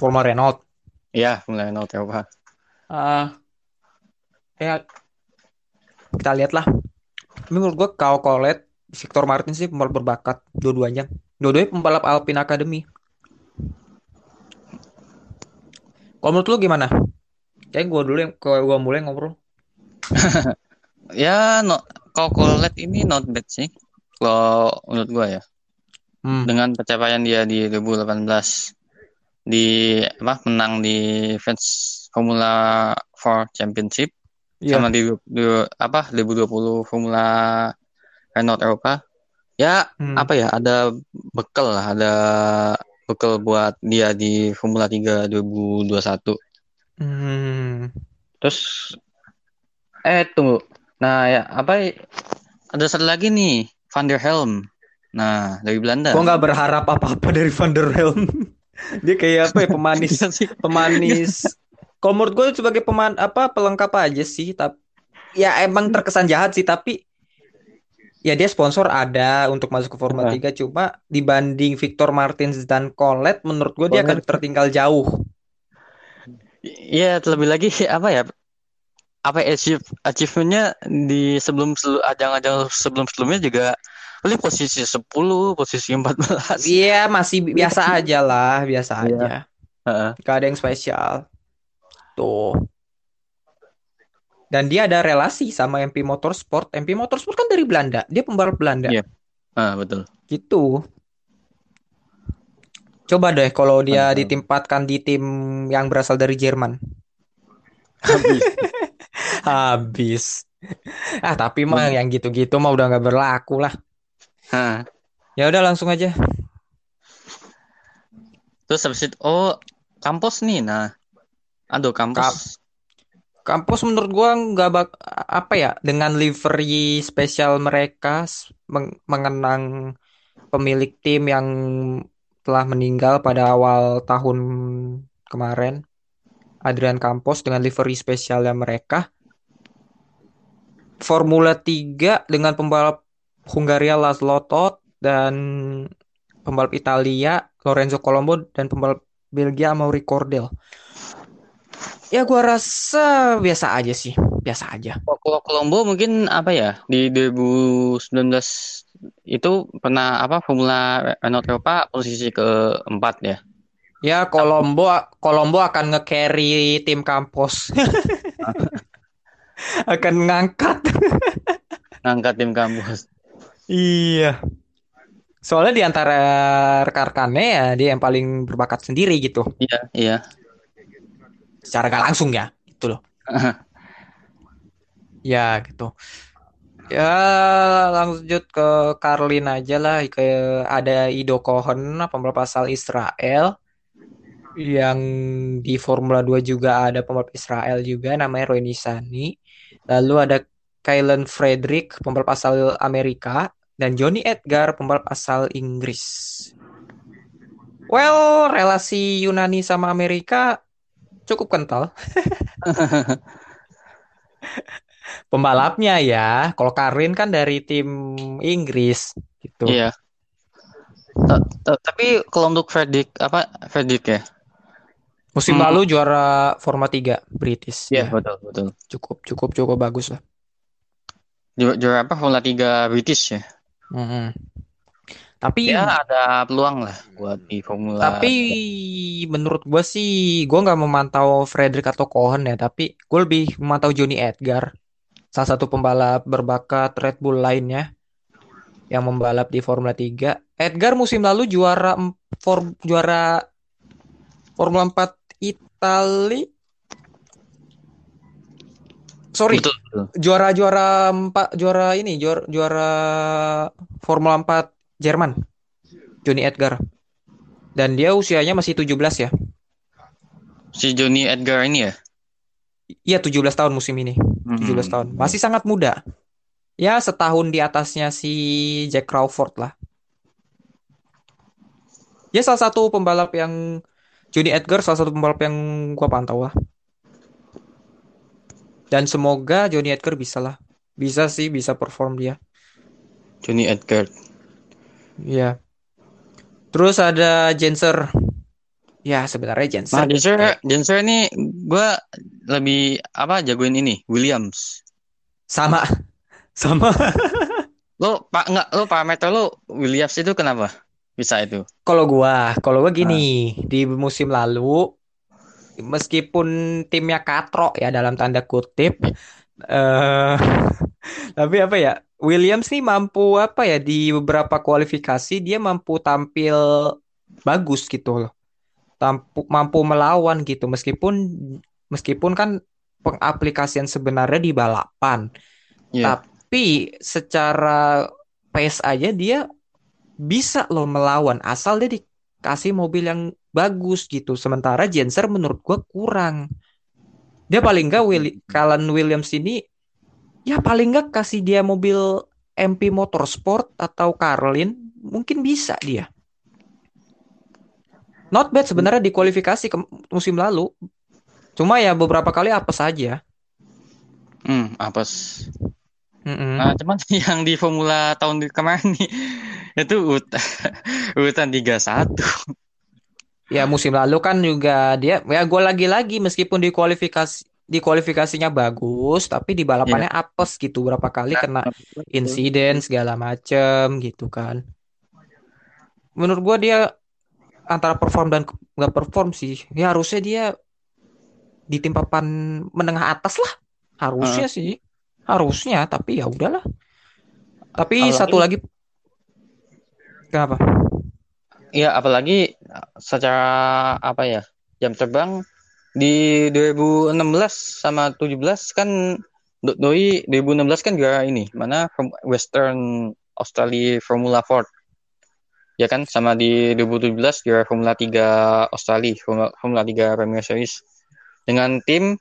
Formula Renault. Iya, Formula Renault Eropa. Uh, ya kita lihat lah. Menurut gue Kau Collet, Victor Martin sih pembalap berbakat dua-duanya. Dua-duanya pembalap Alpine Academy. Kalau menurut lu gimana? Kayak gue dulu yang kalau gue mulai ngobrol. ya, no, Collet ini not bad sih. Kalau menurut gue ya. Hmm. Dengan pencapaian dia di 2018 di apa menang di fans Formula 4 Championship yeah. sama di, di apa 2020 Formula Renault Eropa ya hmm. apa ya ada bekal lah ada bekal buat dia di Formula 3 2021 hmm. terus eh tunggu. Nah ya apa ada satu lagi nih Van der Helm. Nah dari Belanda. Gua nggak berharap apa-apa dari Van der Helm. Dia kayak apa ya pemanis pemanis kalau menurut gue sebagai peman apa pelengkap aja sih tapi ya emang terkesan jahat sih tapi ya dia sponsor ada untuk masuk ke Formula nah. 3 cuma dibanding Victor Martins dan Colette menurut gue dia akan tertinggal jauh. Iya, terlebih lagi apa ya? Apa achieve achievementnya di sebelum ajang-ajang sebelum sebelumnya juga paling posisi 10, posisi 14. Iya, masih biasa aja lah, biasa iya. aja. Uh-uh. Gak ada yang spesial. Tuh. Dan dia ada relasi sama MP Motorsport. MP Motorsport kan dari Belanda. Dia pembalap Belanda. Iya. Ah, betul. Gitu. Coba deh kalau dia Mantap. ditempatkan di tim yang berasal dari Jerman. Habis. Habis. Ah, tapi mah hmm. yang gitu-gitu mah udah nggak berlaku lah. Hah. Ya udah langsung aja. Terus habis itu oh kampus nih. Nah, aduh kampus. kampus menurut gua nggak bak apa ya dengan livery spesial mereka meng mengenang pemilik tim yang telah meninggal pada awal tahun kemarin Adrian Campos dengan livery spesialnya mereka Formula 3 dengan pembalap Hungaria Laszlo Toth dan pembalap Italia Lorenzo Colombo dan pembalap Belgia Mauri Cordel. Ya gua rasa biasa aja sih, biasa aja. Kalau Colombo mungkin apa ya di 2019 itu pernah apa Formula Renault Eropa posisi keempat ya. Ya Colombo Colombo akan nge-carry tim kampus. akan ngangkat. ngangkat tim kampus. Iya. Soalnya di antara rekan-rekannya ya dia yang paling berbakat sendiri gitu. Iya, iya. Secara gak langsung ya, gitu loh. ya, gitu. Ya, lanjut ke Karlin aja lah. Ke ada Ido Cohen, pembalap asal Israel. Yang di Formula 2 juga ada pembalap Israel juga namanya Roy Nisani. Lalu ada Kylan Frederick, pembalap asal Amerika dan Johnny Edgar pembalap asal Inggris. Well, relasi Yunani sama Amerika cukup kental. Pembalapnya ya, kalau Karin kan dari tim Inggris gitu. Iya. Tapi kalau untuk Fredrik apa Fredrik ya? Musim hmm. lalu juara Forma 3 British. Iya, ya. betul, betul. Cukup cukup cukup bagus lah. Juara, juara apa Formula 3 British ya? Hmm. Tapi Ya ada peluang lah buat di Formula. tapi menurut gue sih gue nggak memantau Frederick atau Cohen ya, tapi gue lebih memantau Johnny Edgar, salah satu pembalap berbakat Red Bull lainnya yang membalap di Formula 3. Edgar musim lalu juara for, juara Formula 4 Itali. Sorry, Betul, betul. juara-juara empat juara ini juara juara Formula 4 Jerman. Johnny Edgar. Dan dia usianya masih 17 ya. Si Johnny Edgar ini ya. Iya 17 tahun musim ini. 17 tahun. Masih sangat muda. Ya setahun di atasnya si Jack Crawford lah. Ya salah satu pembalap yang Johnny Edgar salah satu pembalap yang gua pantau lah. Dan semoga Johnny Edgar bisa lah. Bisa sih, bisa perform dia. Johnny Edgar. Iya. Terus ada Jenser. Ya sebenarnya Jenser. Nah, Jenser, Jenser ini gue lebih apa jagoin ini Williams. Sama. Sama. Lo pak nggak lo parameter lo Williams itu kenapa bisa itu? Kalau gua, kalau gua gini, di musim lalu meskipun timnya katrok ya dalam tanda kutip eh tapi apa ya? Williams nih mampu apa ya di beberapa kualifikasi dia mampu tampil bagus gitu loh. Tampu, mampu melawan gitu meskipun meskipun kan pengaplikasian sebenarnya di balapan. Iya. Tapi secara pace aja dia bisa loh melawan asal dia dikasih mobil yang bagus gitu. Sementara Jenser menurut gua kurang. Dia paling nggak Will Callan Williams ini ya paling nggak kasih dia mobil MP Motorsport atau Carlin mungkin bisa dia. Not bad sebenarnya di kualifikasi ke musim lalu. Cuma ya beberapa kali apa saja. Hmm, apes. Mm-mm. Nah, cuman yang di Formula tahun kemarin nih itu ut urutan 31. Ya musim lalu kan juga dia ya gue lagi-lagi meskipun di kualifikasi di kualifikasinya bagus tapi di balapannya apes gitu berapa kali kena insiden segala macem gitu kan. Menurut gue dia antara perform dan nggak perform sih. Ya harusnya dia di tim papan menengah atas lah. Harusnya sih. Harusnya tapi ya udahlah. Tapi Apalagi- satu lagi kenapa? Iya, apalagi secara apa ya? Jam terbang di 2016 sama 17 kan Do- Doi 2016 kan juara ini, mana From- Western Australia Formula Ford. Ya kan sama di 2017 juara Formula 3 Australia, Formula, Formula 3 Premier Series dengan tim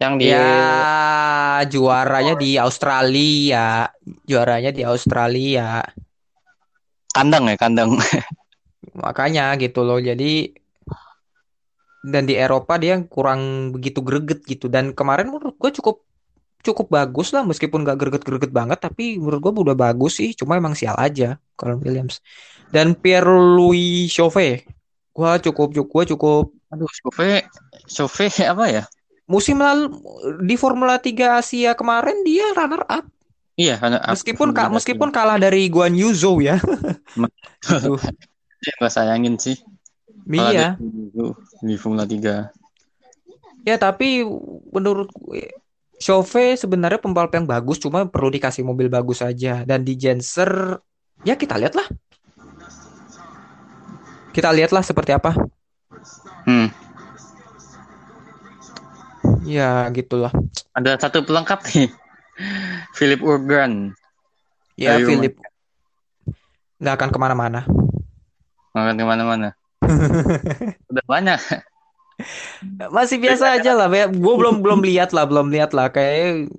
yang di Ya juaranya di Australia, juaranya di Australia. kandang ya, kandang. Makanya gitu loh. Jadi dan di Eropa dia kurang begitu greget gitu. Dan kemarin menurut gue cukup cukup bagus lah meskipun gak greget-greget banget tapi menurut gue udah bagus sih. Cuma emang sial aja kalau Williams. Dan Pierre-Louis Chauvet. Gua cukup cukup gua cukup Aduh, Chauvet, Chauvet apa ya? musim lalu di Formula 3 Asia kemarin dia runner up Iya, karena meskipun ka- meskipun kalah dari Guan Yu Zhou ya. Aduh, nggak sayangin sih. Iya. di Formula 3. Ya tapi menurut Chauvet sebenarnya pembalap yang bagus cuma perlu dikasih mobil bagus aja dan di Genser ya kita lihatlah. Kita lihatlah seperti apa. Hmm. Ya gitulah. Ada satu pelengkap nih. Philip Urban. Ya Philip nggak akan ke mana-mana. Makan ke mana-mana. Udah banyak. Masih biasa aja lah. Gue belum belum lihat lah, belum lihat lah. Kayak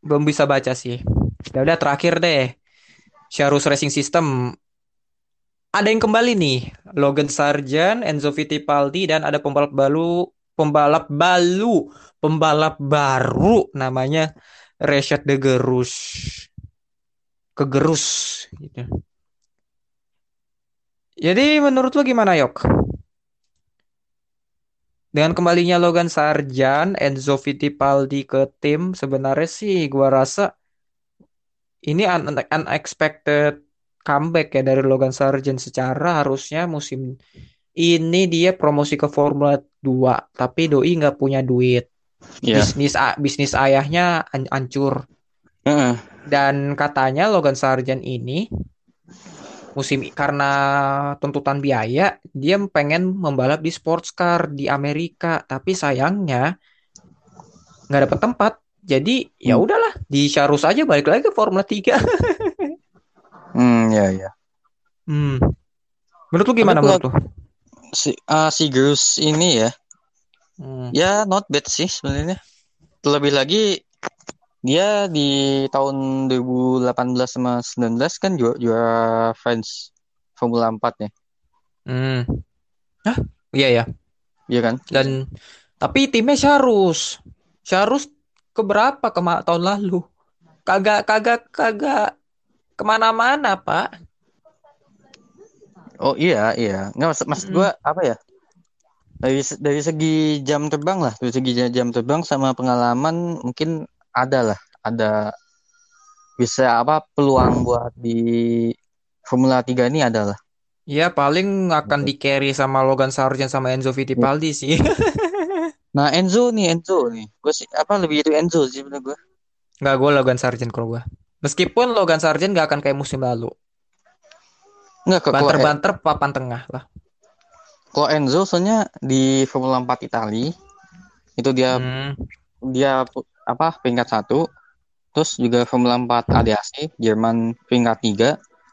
belum bisa baca sih. Ya udah terakhir deh. Sharus Racing System ada yang kembali nih. Logan Sargent, Enzo Fittipaldi dan ada pembalap baru, pembalap baru, pembalap baru namanya Rashad De Gerus. Kegerus gitu. Jadi menurut lo gimana, Yok? Dengan kembalinya Logan Sargent, Enzo Fittipaldi ke tim, sebenarnya sih gua rasa ini un- unexpected comeback ya dari Logan Sargent secara harusnya musim ini dia promosi ke Formula 2 tapi doi nggak punya duit Iya. bisnis bisnis ayahnya an- hancur Heeh. dan katanya Logan Sargent ini musim karena tuntutan biaya dia pengen membalap di sports car di Amerika tapi sayangnya nggak dapet tempat jadi ya Hmm. udahlah di Charus aja balik lagi ke Formula 3 Hmm, ya ya. hmm. menurut lu gimana menurut lu Si ah, si Girls ini ya, Hmm. ya not bad sih sebenarnya. Terlebih lagi dia di tahun 2018 sama 19 kan juara, juara French Formula 4 ya. Hmm. Hah? Iya ya. Iya kan? Dan tapi timnya Charus. Charus keberapa kema tahun lalu? Kagak kagak kagak ke mana-mana pak. Oh iya iya. Nggak maksud, maksud Mm. gua apa ya? Dari dari segi jam terbang lah, dari segi ja- jam terbang sama pengalaman mungkin ada lah, ada bisa apa peluang buat di Formula 3 ini adalah. Ya paling akan di carry sama Logan Sargent sama Enzo Fittipaldi sih. Nah Enzo nih Enzo nih, gue sih apa lebih itu Enzo sih menurut gue. Nggak gue Logan Sargent kalau gue. Meskipun Logan Sargent nggak akan kayak musim lalu. Nggak Banter-banter papan tengah lah. kalau Enzo soalnya di Formula 4 Itali itu dia Hmm. dia apa peringkat satu, terus juga Formula 4 ADAC Jerman peringkat tiga.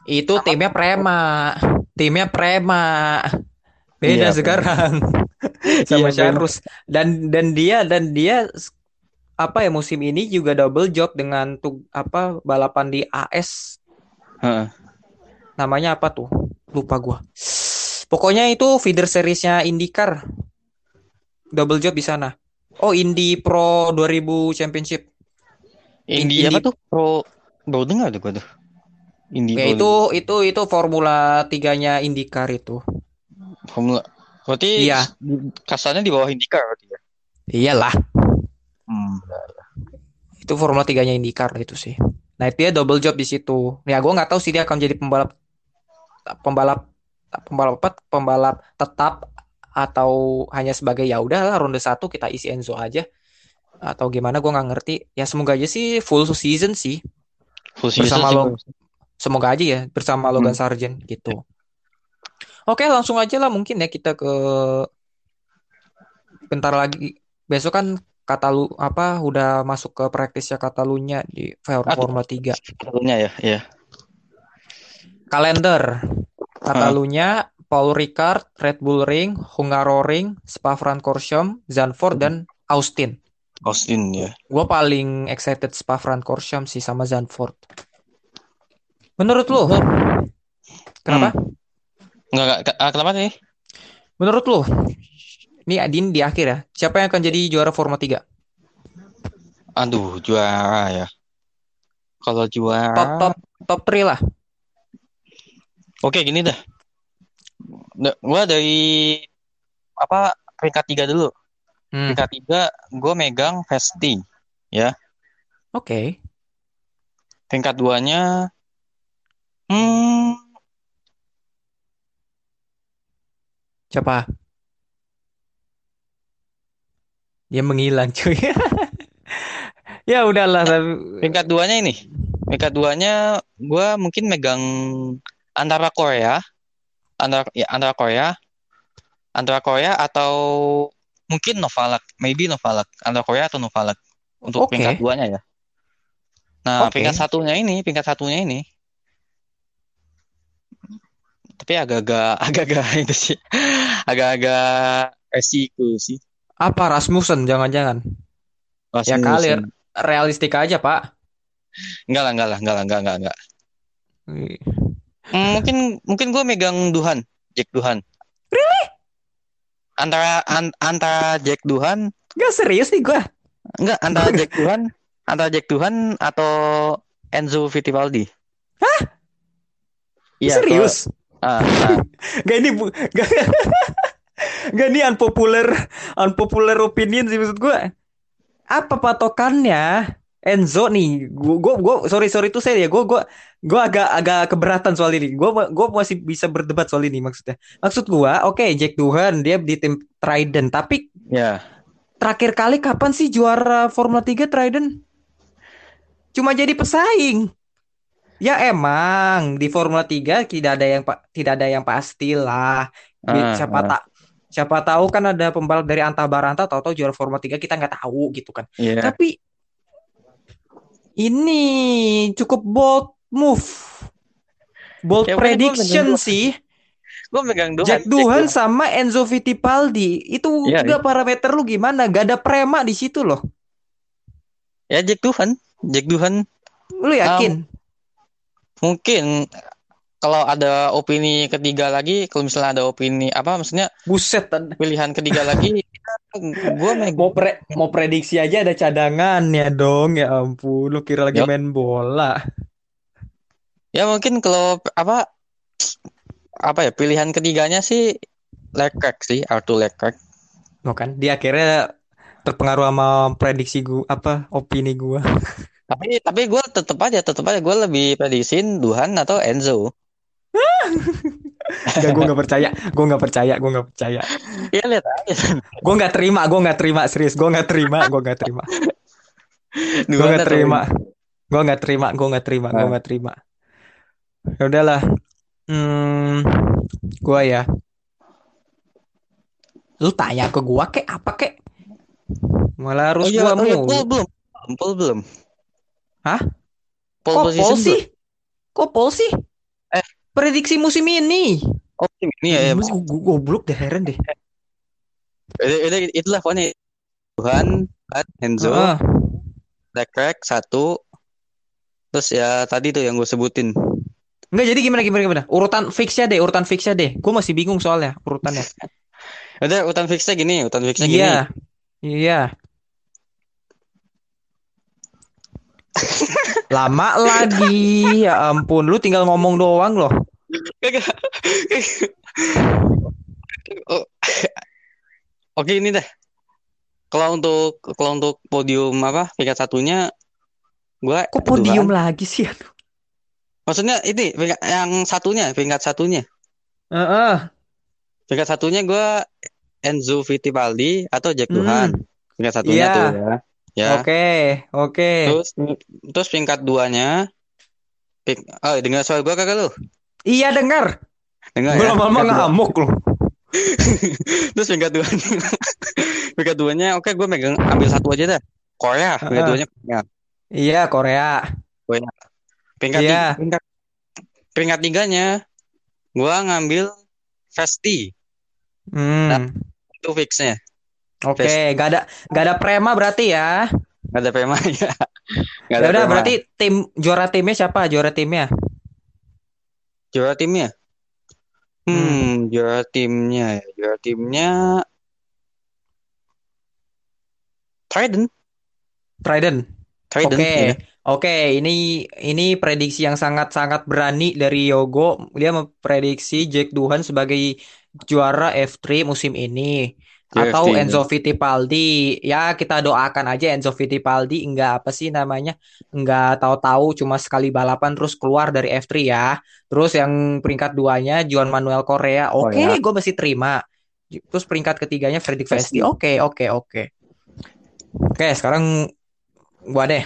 Itu timnya Prema. Timnya Prema. Beda Iya, sekarang. Sama Iya. Charus. Dan dan dia dan dia apa ya musim ini juga double job dengan tuh apa balapan di AS Heeh. namanya apa tuh? Lupa gua. Pokoknya itu feeder seriesnya IndyCar. Double job di sana. Oh, Indy Pro 2000 Championship. Indy Indy- apa tuh? Pro baru dengar tuh gue tuh. Indy Ya Pro itu itu itu Formula 3-nya IndyCar itu. Formula. Berarti Iya. kasarnya di bawah IndyCar berarti ya. Iyalah. Hmm. Itu Formula 3-nya IndyCar itu sih. Nah, itu dia double job di situ. Ya, gua nggak tahu sih dia akan jadi pembalap pembalap pembalap apa? Pembalap tetap atau hanya sebagai ya udahlah ronde satu kita isi Enzo aja atau gimana gua nggak ngerti. Ya semoga aja sih full season sih. Full season Bersama lo- Semoga aja ya bersama Logan Hmm. Sargent gitu. Oke, langsung aja lah mungkin ya kita ke bentar lagi besok kan Katalu apa udah masuk ke praktisnya Katalunya di. Formula 3. Satunya ya, ya. Kalender Katalunya Paul Ricard, Red Bull Ring, Hungaroring, Spa-Francorchamps, Zandvoort dan Austin. Austin ya. Gua paling excited Spa-Francorchamps sih sama Zandvoort. Menurut lu? Kenapa? Enggak, enggak, ke- ah, kenapa sih? Menurut lu? Ini Adin di akhir ya. Siapa yang akan jadi juara Formula 3? Aduh, juara ya. Kalau juara, Top top top 3 lah. oke gini dah. Gua dari apa peringkat tiga dulu. Hmm, Peringkat tiga, gue megang Vesti. Oke. Peringkat duanya, hmm, Siapa? Dia menghilang cuy. ya udahlah tapi peringkat duanya ini. Peringkat duanya, gue mungkin megang antara Korea, antara ya antara Korea, antara Korea atau mungkin Novalak, maybe Novalak, antara Korea atau Novalak untuk Oke. peringkat duanya ya. Nah, Oke. peringkat satunya ini, peringkat satunya ini, tapi agak-agak, agak-agak itu sih, agak-agak resiko sih. apa Rasmussen jangan-jangan. Ya kali realistik aja, Pak. Enggak lah, enggak lah, enggak lah, enggak, enggak, enggak. Hmm, mungkin, mungkin gue megang Duhan, Jack Duhan. Antara, an- antara Jack Duhan, Gak serius nih gua. enggak, antara Jack Duhan, antara Jack Duhan atau Enzo Fittipaldi. Hah? Iya, serius? ah, ah. Gak ini bu gak, gak ini unpopular unpopular opinion sih maksud gue. Apa patokannya? Enzo nih, gue gue gue sorry sorry tuh saya ya, gue gue gue agak agak keberatan soal ini. Gue gue masih bisa berdebat soal ini maksudnya. Maksud gue, oke okay, Jack Duhan dia di tim Trident, tapi Ya. terakhir kali kapan sih juara Formula 3 Trident? Cuma jadi pesaing. Ya emang di Formula 3 tidak ada yang tidak ada yang pasti lah. Bi- Ah, Siapa ah. tak siapa tahu kan ada pembalap dari Anta Baranta tahu-tahu juara Formula 3 kita nggak tahu gitu kan. Iya. Tapi ini cukup bold move. Bold Ya, gua prediction megang- sih. Gue megang Duhan. Jack Duhan sama Enzo Fittipaldi. Itu Iya, juga parameter lu gimana? Gak ada prema di situ loh. Ya Jack Duhan. Jack Duhan Lu yakin? mungkin kalau ada opini ketiga lagi, kalau misalnya ada opini apa maksudnya Buset. pilihan ketiga lagi, gue Mau pre mau prediksi aja ada cadangan ya dong. Ya ampun, lu kira lagi Yup. main bola. ya mungkin kalau apa apa ya pilihan ketiganya sih Leclerc sih Arthur Leclerc. Mau kan? Dia akhirnya terpengaruh sama prediksi gua apa opini gua. Tapi tapi gue tetap aja tetap aja gue lebih prediksiin Duhan atau Enzo. Gak, gue nggak percaya. Gue nggak percaya. Gue nggak percaya. Ya lihat aja. Gue nggak terima. Gue nggak terima. Serius. Gue nggak terima. Gue nggak terima. Gue atau terima. Gue nggak terima. Gue nggak terima. Gue Ah. nggak terima. Ya udahlah. Hmm, gua ya. Lu tanya ke gua kek apa kek? Malah harus Oh iya, gua oh iya, mulu. Belum. Paul belum. Hah? Pole Kok Pol sih? Kok Pol sih? Eh. Prediksi musim ini. Oh ini ya, ya. Gua- gua- gua goblok deh heran deh. Itu- itu- itulah pokoknya Duhan, Duhan, Enzo. Leclerc satu. Terus ya tadi tuh yang gue sebutin. Enggak jadi gimana gimana gimana? Urutan fixnya deh, urutan fixnya deh. Gua masih bingung soalnya urutannya. Udah urutan fixnya gini, urutan fixnya gini. Iya. Iya. Lama lagi. Ya ampun, lu tinggal ngomong doang loh. Kagak. Oh. Oke ini dah. Kalau untuk kalau untuk podium apa peringkat satunya gua Kok podium lagi sih? Aduh. Maksudnya ini yang satunya peringkat satunya. Heeh. Peringkat satunya gua Enzo Fittipaldi atau Jack Hmm. Duhan. Peringkat satunya Iya. tuh ya. Ya. Oke, oke. Terus terus peringkat duanya ping, oh dengar suara gua kagak lu? Iya dengar. Dengar Gue ya. dua. ngamuk loh. Terus peringkat duanya peringkat duanya oke gue megang ambil satu aja dah. Korea, peringkat duanya Korea. Iya Korea. Peringkat Iya. tiga, peringkat, peringkat tiganya gua ngambil Festi. Nah, Hmm. Itu fixnya. Oke, Festi. gak ada gak ada prema berarti ya. Gak ada Prema ya. Gak Ya ada udah Prema. berarti tim juara timnya siapa? Juara timnya. Juara timnya. Hmm, juara timnya ya. Juara timnya Trident. Trident. Trident. Oke, ya. oke. Ini ini prediksi yang sangat-sangat berani dari Yogo. Dia memprediksi Jack Duhan sebagai juara F3 musim ini. Atau F3, Enzo Fittipaldi. Ya kita doakan aja Enzo Fittipaldi enggak apa sih namanya? Enggak tahu-tahu cuma sekali balapan terus keluar dari F3 ya. Terus yang peringkat duanya Juan Manuel Korea. Oh, Oke, ya. gue masih terima. Terus peringkat ketiganya Fredrik Vesti. Oke, oke, oke. Oke, sekarang gua deh.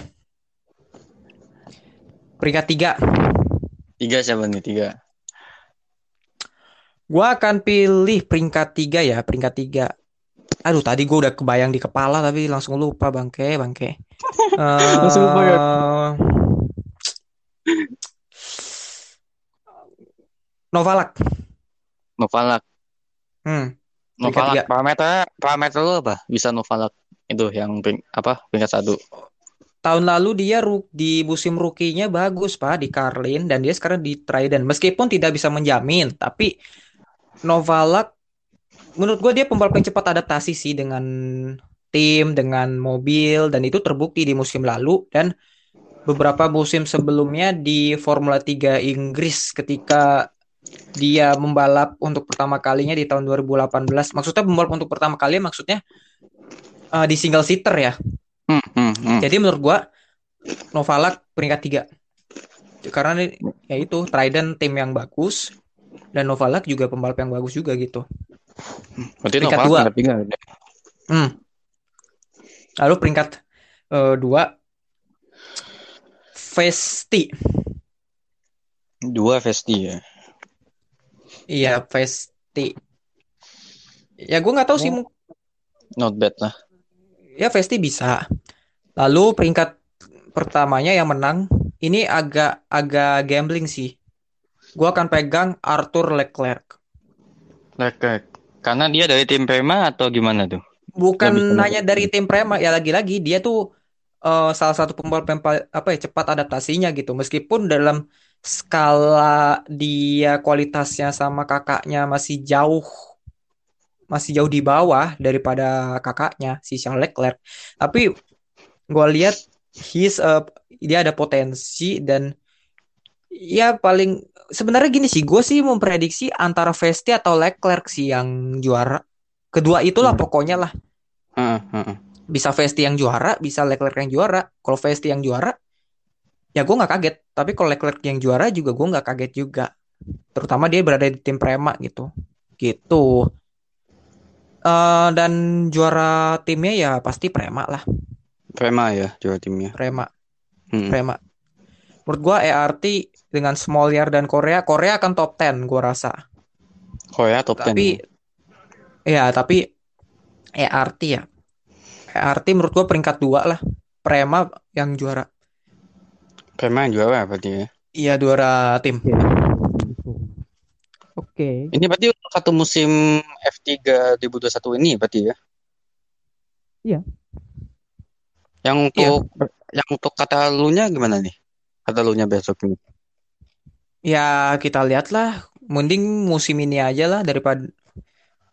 Peringkat tiga. Tiga siapa nih? Tiga. Gua akan pilih peringkat tiga ya, peringkat tiga. Aduh, tadi gua udah kebayang di kepala tapi langsung lupa bangke, bangke. Langsung lupa ya? Novalak. Novalak. Hmm, Novalak. Parameter parameter lu apa? Bisa Novalak itu yang pering, apa peringkat satu. Tahun lalu dia di musim rookie-nya bagus, Pak, di Carlin dan dia sekarang di Trident. Meskipun tidak bisa menjamin, tapi Novalak menurut gue dia pembalap yang cepat adaptasi sih dengan tim, dengan mobil dan itu terbukti di musim lalu dan beberapa musim sebelumnya di Formula 3 Inggris ketika dia membalap untuk pertama kalinya di tahun 2018. Maksudnya membalap untuk pertama kali maksudnya eh, di single seater ya. Hmm, hmm, hmm. Jadi menurut gua Novalak peringkat tiga karena ini- ya itu Trident tim yang bagus dan Novalak juga pembalap yang bagus juga gitu. Berarti Peringkat dua. peringkat tiga. Hmm. Lalu peringkat eh, dua Vesti. Dua Vesti ya. Iya, Vesti. Ya gue nggak tahu sih, Oh. mu- Not bad lah. ya Vesti bisa. Lalu peringkat pertamanya yang menang ini agak agak gambling sih. Gue akan pegang Arthur Leclerc. Leclerc. Karena dia dari tim Prema atau gimana tuh? Bukan hanya dari tim Prema, ya lagi-lagi dia tuh eh, salah satu pembalap yang pa- apa ya cepat adaptasinya gitu. Meskipun dalam skala dia kualitasnya sama kakaknya masih jauh masih jauh di bawah daripada kakaknya si Charles Leclerc. Tapi gue lihat he's a- dia ada potensi dan ya paling sebenarnya gini sih gue sih memprediksi antara Vesti atau Leclerc sih yang juara. Kedua itulah Hmm. pokoknya lah. Heeh, heeh. Bisa Vesti yang juara, bisa Leclerc yang juara. Kalau Vesti yang juara, ya gue nggak kaget. Tapi kalau Leclerc yang juara juga gue nggak kaget juga. Terutama dia berada di tim Prema gitu. Gitu. Eh, dan juara timnya ya pasti Prema lah. Prema ya juara timnya. Prema. Hmm. Prema. Menurut gue ERT dengan Smollier dan Korea, Korea akan top 10 gue rasa. Korea top 10. Tapi ya tapi ERT ya. ERT menurut gue peringkat dua lah. Prema yang juara. Prema yang juara berarti ya. Iya juara tim. Oke. Ini berarti untuk satu musim F3 2021 ini berarti ya? Iya. Yang untuk yang untuk kata lunya gimana nih? Kata lunya besok ini. Ya kita lihatlah. Mending musim ini aja lah daripada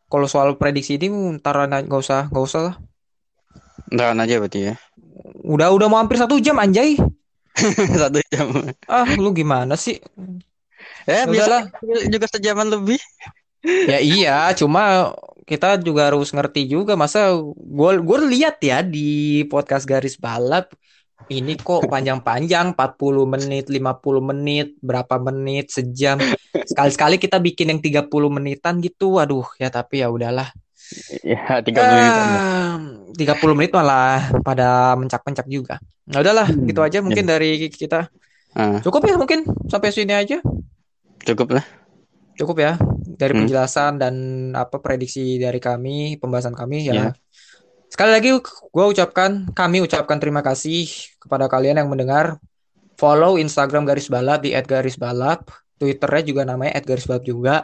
kalau soal prediksi ini ntar nggak usah nggak usah lah. Ntaran aja berarti ya. Udah udah mau hampir satu jam anjay. Satu jam. Ah lu gimana sih? Ya, Udahlah. biasa juga sejaman lebih. Ya iya, cuma kita juga harus ngerti juga masa gue gue lihat ya di podcast garis balap ini kok panjang-panjang 40 menit, 50 menit, berapa menit, sejam. Sekali-sekali kita bikin yang 30 menitan gitu. Waduh, ya tapi ya udahlah. Ya, 30 menit. Ah, 30 menit malah pada mencak-mencak juga. Nah, udahlah, Hmm, gitu aja mungkin dari kita. Ah, Cukup ya mungkin sampai sini aja. cukup lah. Cukup ya dari Hmm. penjelasan dan apa prediksi dari kami, pembahasan kami ya. Ya. Sekali lagi gue ucapkan, kami ucapkan terima kasih kepada kalian yang mendengar. Follow Instagram Garis Balap di @garisbalap, Twitternya juga namanya @garisbalap juga.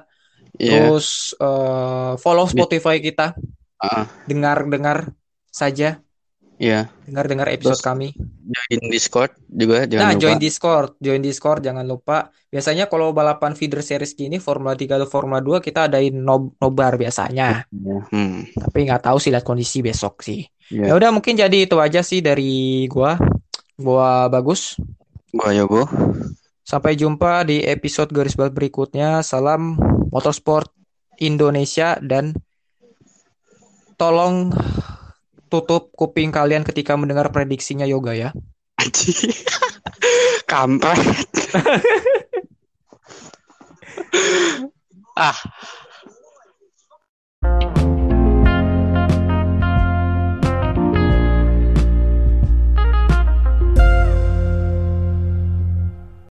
Iya. Terus eh, follow Spotify kita, Ah, dengar-dengar saja, iya. dengar-dengar episode Terus kami. Join Discord juga jangan Nah, lupa. join Discord, join Discord jangan lupa. Biasanya kalau balapan feeder series gini Formula 3 atau Formula 2 kita adain nob nobar biasanya. Ya, Hmm. Tapi nggak tahu sih lihat kondisi besok sih. Ya. Ya udah mungkin jadi itu aja sih dari gua. Gua bagus. Gua Yogo. Sampai jumpa di episode garis balap berikutnya. Salam motorsport Indonesia dan tolong tutup kuping kalian ketika mendengar prediksinya Yoga ya. Aji. Kampret. ah.